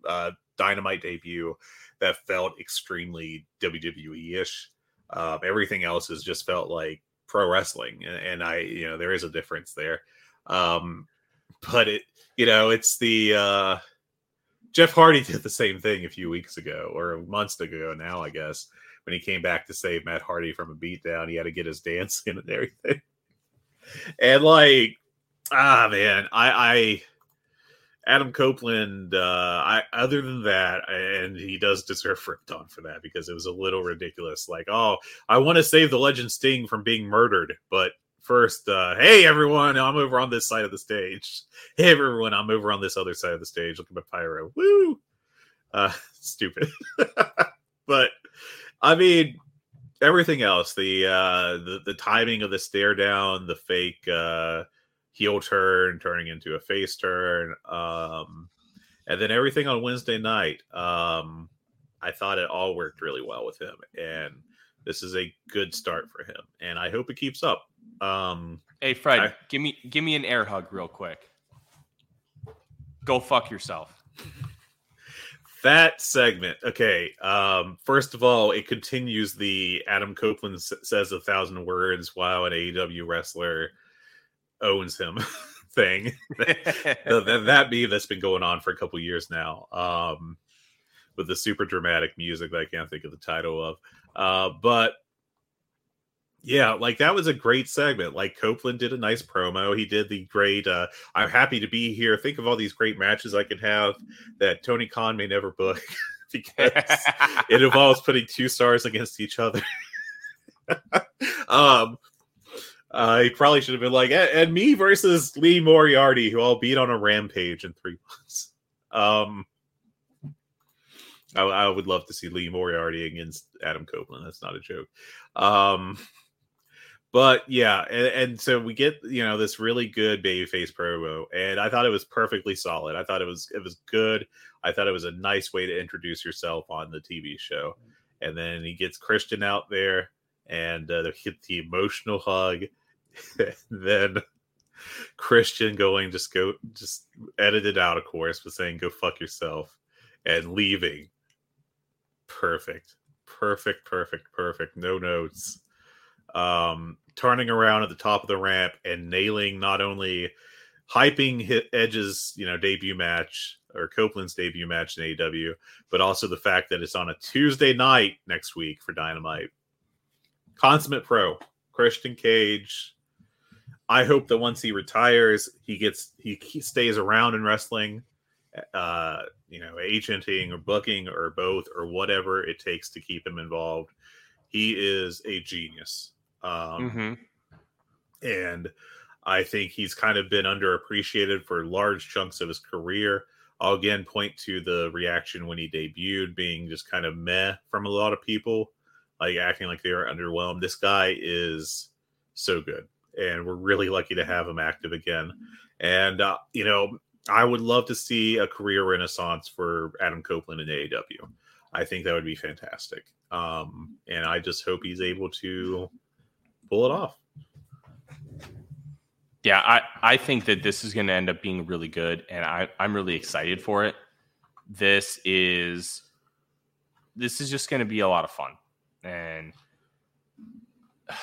uh, Dynamite debut that felt extremely WWE ish. Um, everything else has just felt like pro wrestling, and, and I you know there is a difference there. Um, but it you know it's the uh, Jeff Hardy did the same thing a few weeks ago or months ago now, I guess when he came back to save Matt Hardy from a beatdown. He had to get his dance in and everything. And like, ah man, I, I Adam Copeland, uh, I other than that, and he does deserve ripped on for that because it was a little ridiculous. Like, oh, I want to save the legend Sting from being murdered, but first, uh, hey everyone, I'm over on this side of the stage. Hey everyone, I'm over on this other side of the stage. Look at my pyro. Woo! Uh, stupid. but I mean, everything else the uh the, the timing of the stare down the fake uh heel turn turning into a face turn um and then everything on wednesday night um i thought it all worked really well with him and this is a good start for him and i hope it keeps up um Hey Fred, I- give me give me an air hug real quick. Go fuck yourself. that segment okay um first of all it continues the adam copeland s- says a thousand words while an aew wrestler owns him thing that, that, that meme that's been going on for a couple years now um with the super dramatic music that i can't think of the title of uh but yeah like that was a great segment. Like copeland did a nice promo. He did the great uh i'm happy to be here. Think of all these great matches i could have that tony khan may never book. Because it involves putting two stars against each other. Um uh, he probably should have been like, and, and me versus Lee Moriarty, who I'll beat on a rampage in three months. Um, I, I would love to see Lee Moriarty against Adam Copeland. That's not a joke. Um, but yeah, and, and so we get you know this really good babyface promo, and I thought it was perfectly solid. I thought it was it was good. I thought it was a nice way to introduce yourself on the TV show. And then he gets Christian out there, and uh, they hit the emotional hug. then Christian going just go just edited out, of course, but saying "go fuck yourself" and leaving. Perfect, perfect, perfect, perfect. No notes. Um, turning around at the top of the ramp and nailing not only hyping hit Edge's you know debut match or Copeland's debut match in AEW, but also the fact that it's on a Tuesday night next week for Dynamite. Consummate pro Christian Cage. I hope that once he retires, he gets he, he stays around in wrestling, uh, you know, agenting or booking or both or whatever it takes to keep him involved. He is a genius. Um, hmm and I think he's kind of been underappreciated for large chunks of his career. I'll again point to the reaction when he debuted being just kind of meh from a lot of people, like acting like they are underwhelmed. This guy is so good, and we're really lucky to have him active again. And uh, you know, I would love to see a career renaissance for Adam Copeland in AEW. I think that would be fantastic. Um, and I just hope he's able to pull it off. Yeah, I, I think that this is going to end up being really good, and I, I'm really excited for it. This is this is just going to be a lot of fun, and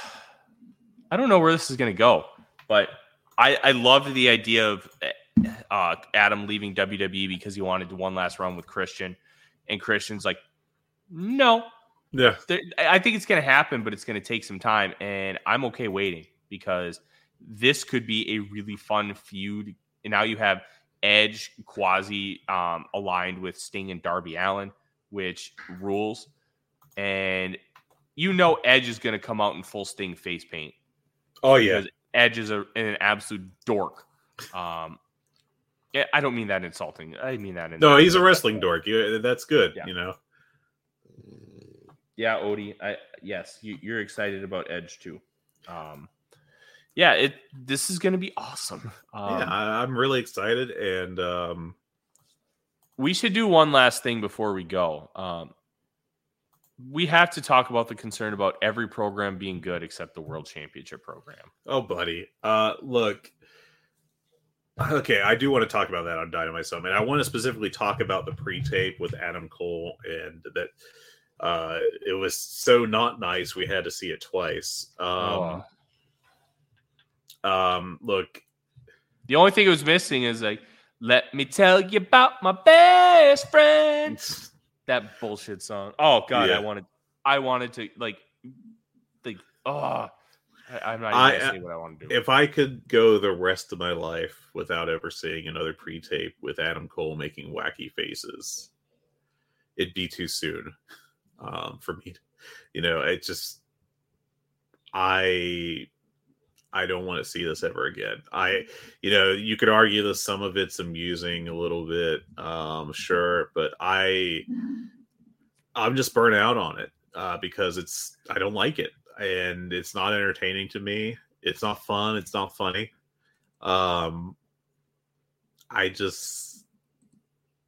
I don't know where this is going to go, but I I love the idea of uh, Adam leaving WWE because he wanted to one last run with Christian, and Christian's like, no, Yeah. there, I think it's going to happen, but it's going to take some time, and I'm okay waiting because this could be a really fun feud. And now you have Edge quasi um, aligned with Sting and Darby Allin, which rules. And you know Edge is going to come out in full Sting face paint Oh yeah. Edge is a, an absolute dork. Um, yeah, I don't mean that insulting. I mean that. In No, he's a wrestling dork. You, that's good. Yeah. You know. Yeah, Odie. I yes, you, you're excited about Edge too. Um, yeah, it. This is going to be awesome. Um, yeah, I, I'm really excited, and um, we should do one last thing before we go. Um, we have to talk about the concern about every program being good except the World Championship program. oh, buddy, uh, look. Okay, I do want to talk about that on Dynamite Summit. I want to specifically talk about the pre-tape with Adam Cole, and that uh, it was so not nice. We had to see it twice. Um, um, look, The only thing it was missing is like, "Let me tell you about my best friend." That bullshit song. Oh god, Yeah. I wanted, I wanted to like, like, oh, I, I'm not even I- gonna say what I want to do. if I could go the rest of my life without ever seeing another pre-tape with Adam Cole making wacky faces, it'd be too soon um, for me. To, You know, it just I I don't want to see this ever again. I you know, you could argue that some of it's amusing a little bit, um, sure, but I I'm just burnt out on it uh, because it's I don't like it and it's not entertaining to me. It's not fun. It's not funny. Um, I just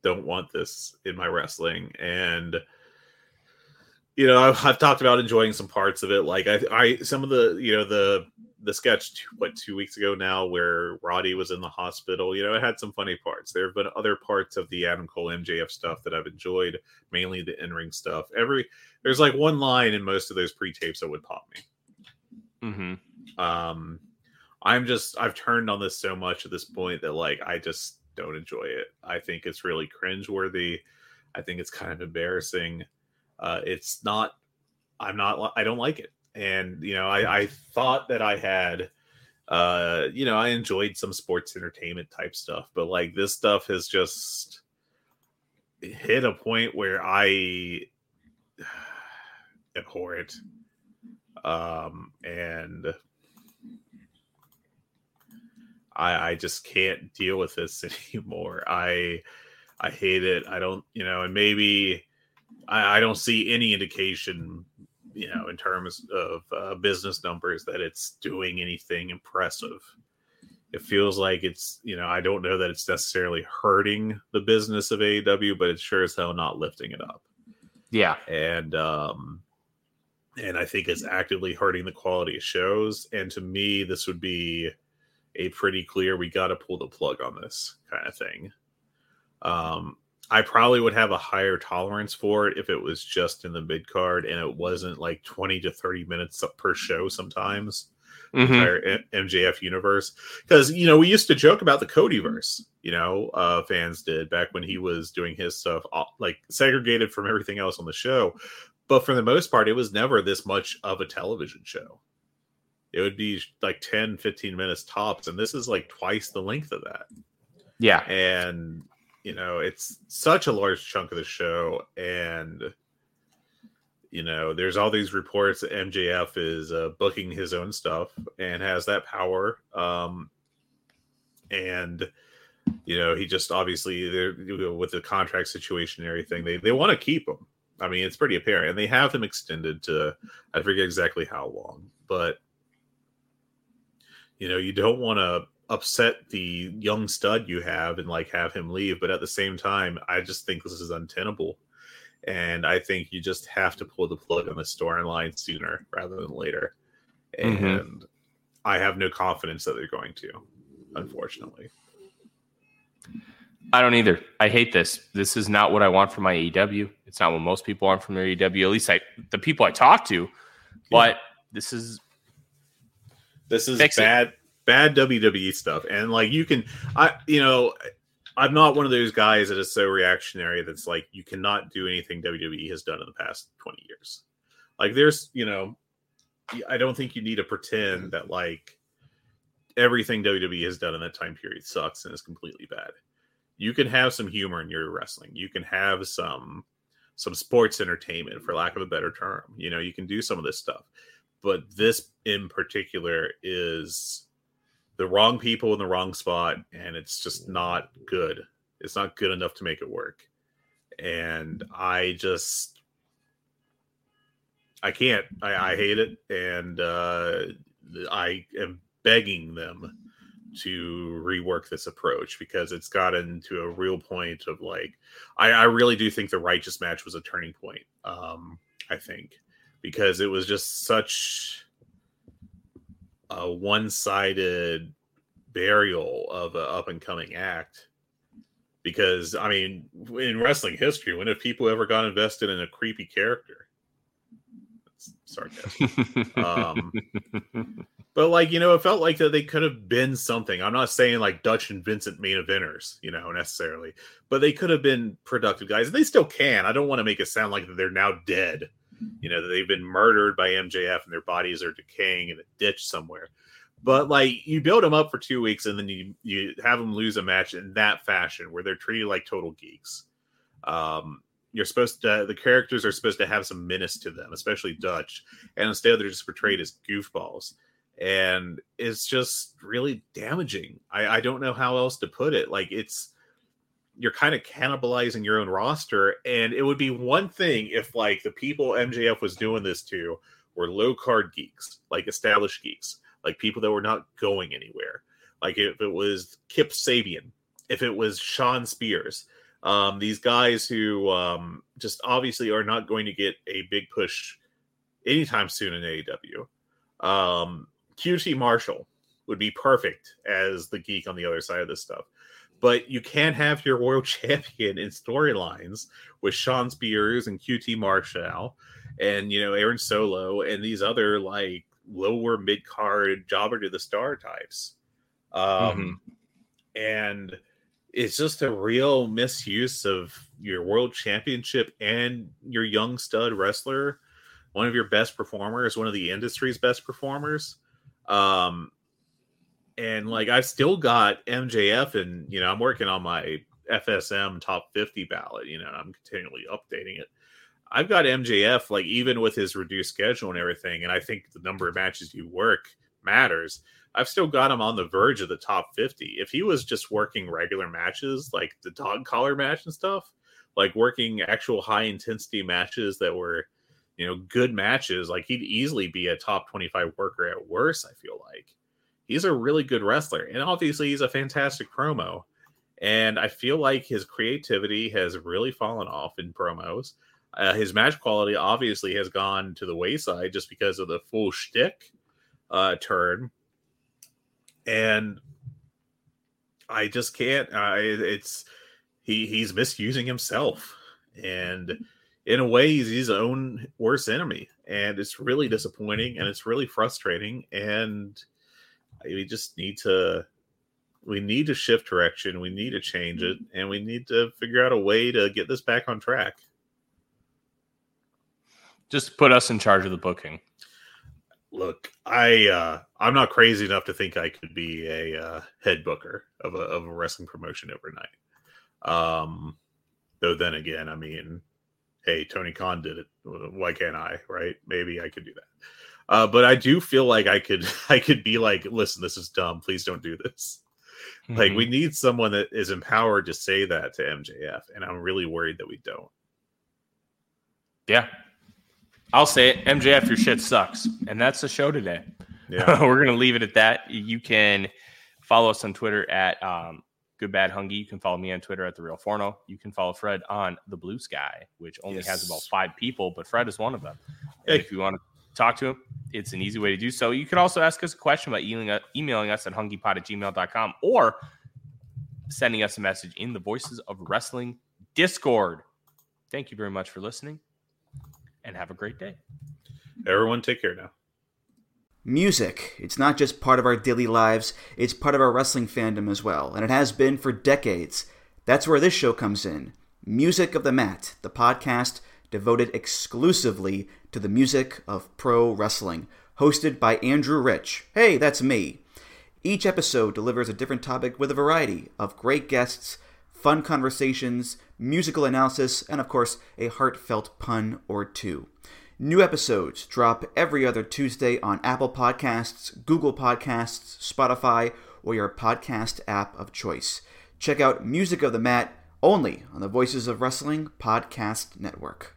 don't want this in my wrestling, and you know I've, I've talked about enjoying some parts of it. Like I, I some of the you know the the sketch two, what two weeks ago now where Roddy was in the hospital. You know it had some funny parts. There have been other parts of the Adam Cole MJF stuff that I've enjoyed, mainly the in ring stuff. Every there's like one line in most of those pre tapes that would pop me mm-hmm. um i'm just i've turned on this so much at this point that like i just don't enjoy it i think it's really cringeworthy i think it's kind of embarrassing uh it's not i'm not i don't like it and you know i i thought that i had uh you know i enjoyed some sports entertainment type stuff but like this stuff has just hit a point where i abhor it um and I, I just can't deal with this anymore. I I hate it. I don't, you know, and maybe I, I don't see any indication, you know, in terms of uh, business numbers that it's doing anything impressive. It feels like it's, you know, I don't know that it's necessarily hurting the business of AEW, but it's sure as hell not lifting it up Yeah, and um and I think it's actively hurting the quality of shows. And to me, this would be a pretty clear we got to pull the plug on this kind of thing. Um, I probably would have a higher tolerance for it if it was just in the mid card and it wasn't like 20 to 30 minutes per show sometimes Mhm. entire MJF universe. Because you know we used to joke about the Codyverse. You know, uh, fans did back when he was doing his stuff, like segregated from everything else on the show. But for the most part, it was never this much of a television show. It would be like 10, 15 minutes tops, and this is like twice the length of that yeah. and you know it's such a large chunk of the show and you know there's all these reports that mjf is uh, booking his own stuff and has that power um and You know, he just obviously they're with the contract situation and everything. They they want to keep him. I mean, it's pretty apparent, and they have him extended to I forget exactly how long, but you know, you don't want to upset the young stud you have and like have him leave, but at the same time, I just think this is untenable. And I think you just have to pull the plug on the storyline sooner rather than later. And mm-hmm. I have no confidence that they're going to, unfortunately. I don't either. I hate this. This is not what I want from my AEW. It's not what most people want from their AEW. At least I, the people I talk to. But yeah. this is this is bad, it. Bad WWE stuff. And like you can, I you know, I'm not one of those guys that is so reactionary that's like you cannot do anything WWE has done in the past 20 years. Like there's, you know, I don't think you need to pretend that like everything WWE has done in that time period sucks and is completely bad you can have some humor in your wrestling. You can have some some sports entertainment, for lack of a better term. You know, you can do some of this stuff, but this in particular is the wrong people in the wrong spot, and it's just not good. It's not good enough to make it work. And I just I can't. I, I hate it, and uh, I am begging them to rework this approach because it's gotten to a real point of like I, I really do think the righteous match was a turning point. Um, I think because it was just such a one-sided burial of an up and coming act. Because I mean, in wrestling history, when have people ever got invested in a creepy character? sarcasm. um, but like you know, it felt like that they could have been something. I'm not saying like Dutch and Vincent main eventers, you know, necessarily, but they could have been productive guys. They still can. I don't want to make it sound like they're now dead. You know, they've been murdered by MJF and their bodies are decaying in a ditch somewhere. But like you build them up for two weeks and then you you have them lose a match in that fashion where they're treated like total geeks. Um, you're supposed to the characters are supposed to have some menace to them, especially Dutch, and instead they're just portrayed as goofballs, and it's just really damaging. I, I don't know how else to put it. Like it's you're kind of cannibalizing your own roster, and it would be one thing if like the people MJF was doing this to were low card geeks, like established geeks, like people that were not going anywhere. Like if it was Kip Sabian, if it was Shawn Spears, um, these guys who um, just obviously are not going to get a big push anytime soon in AEW. Um, QT Marshall would be perfect as the geek on the other side of this stuff. But you can't have your world champion in storylines with Shawn Spears and QT Marshall and you know Aaron Solo and these other like lower mid card jobber to the star types. Um, mm-hmm. and it's just a real misuse of your world championship and your young stud wrestler, one of your best performers, one of the industry's best performers. Um, and like I've still got MJF, and you know I'm working on my FSM top 50 ballot. You know I'm continually updating it. I've got MJF like even with his reduced schedule and everything, and I think the number of matches you work matters. I've still got him on the verge of the top 50. If he was just working regular matches, like the dog collar match and stuff, like working actual high intensity matches that were, you know, good matches, like he'd easily be a top 25 worker at worst, I feel like. He's a really good wrestler. And obviously, he's a fantastic promo. And I feel like his creativity has really fallen off in promos. Uh, his match quality obviously has gone to the wayside just because of the full shtick uh, turn and I just can't. I it's he he's misusing himself, and in a way, he's his own worst enemy, and it's really disappointing and it's really frustrating. And we just need to we need to shift direction. We need to change it, and we need to figure out a way to get this back on track. Just put us in charge of the booking look, I uh, I'm not crazy enough to think I could be a uh, head booker of a of a wrestling promotion overnight. Um, though then again, I mean, hey, Tony Khan did it. Why can't I? Right? Maybe I could do that. Uh, but I do feel like I could I could be like, listen, this is dumb. Please don't do this. Like Mhm. we need someone that is empowered to say that to MJF, and I'm really worried that we don't. yeah. I'll say it. MJF, your shit sucks. And that's the show today. Yeah. We're going to leave it at that. You can follow us on Twitter at um, Good Bad Hungee. You can follow me on Twitter at The Real Forno. You can follow Fred on The Blue Sky, which only has about five people, but Fred is one of them. Hey. If you want to talk to him, it's an easy way to do so. You can also ask us a question by emailing, uh, emailing us at hungeepod at gmail.com or sending us a message in the Voices of Wrestling Discord. Thank you very much for listening and have a great day. Everyone, take care now. Music. It's not just part of our daily lives, it's part of our wrestling fandom as well, and it has been for decades. That's where this show comes in. Music of the Mat, the podcast devoted exclusively to the music of pro wrestling, hosted by Andrew Rich. Hey, that's me. Each episode delivers a different topic with a variety of great guests, fun conversations, musical analysis, and of course, a heartfelt pun or two. New episodes drop every other Tuesday on Apple Podcasts, Google Podcasts, Spotify, or your podcast app of choice. Check out Music of the Mat only on the Voices of Wrestling Podcast Network.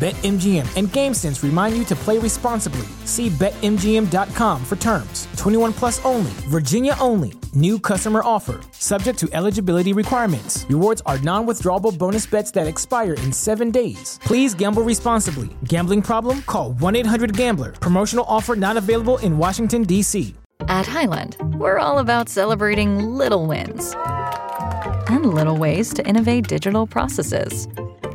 BetMGM and GameSense remind you to play responsibly. See BetMGM.com for terms. 21 plus only, Virginia only. New customer offer. Subject to eligibility requirements. Rewards are non withdrawable bonus bets that expire in seven days. Please gamble responsibly. Gambling problem? Call 1 800 Gambler. Promotional offer not available in Washington, D.C. At Hyland, we're all about celebrating little wins and little ways to innovate digital processes.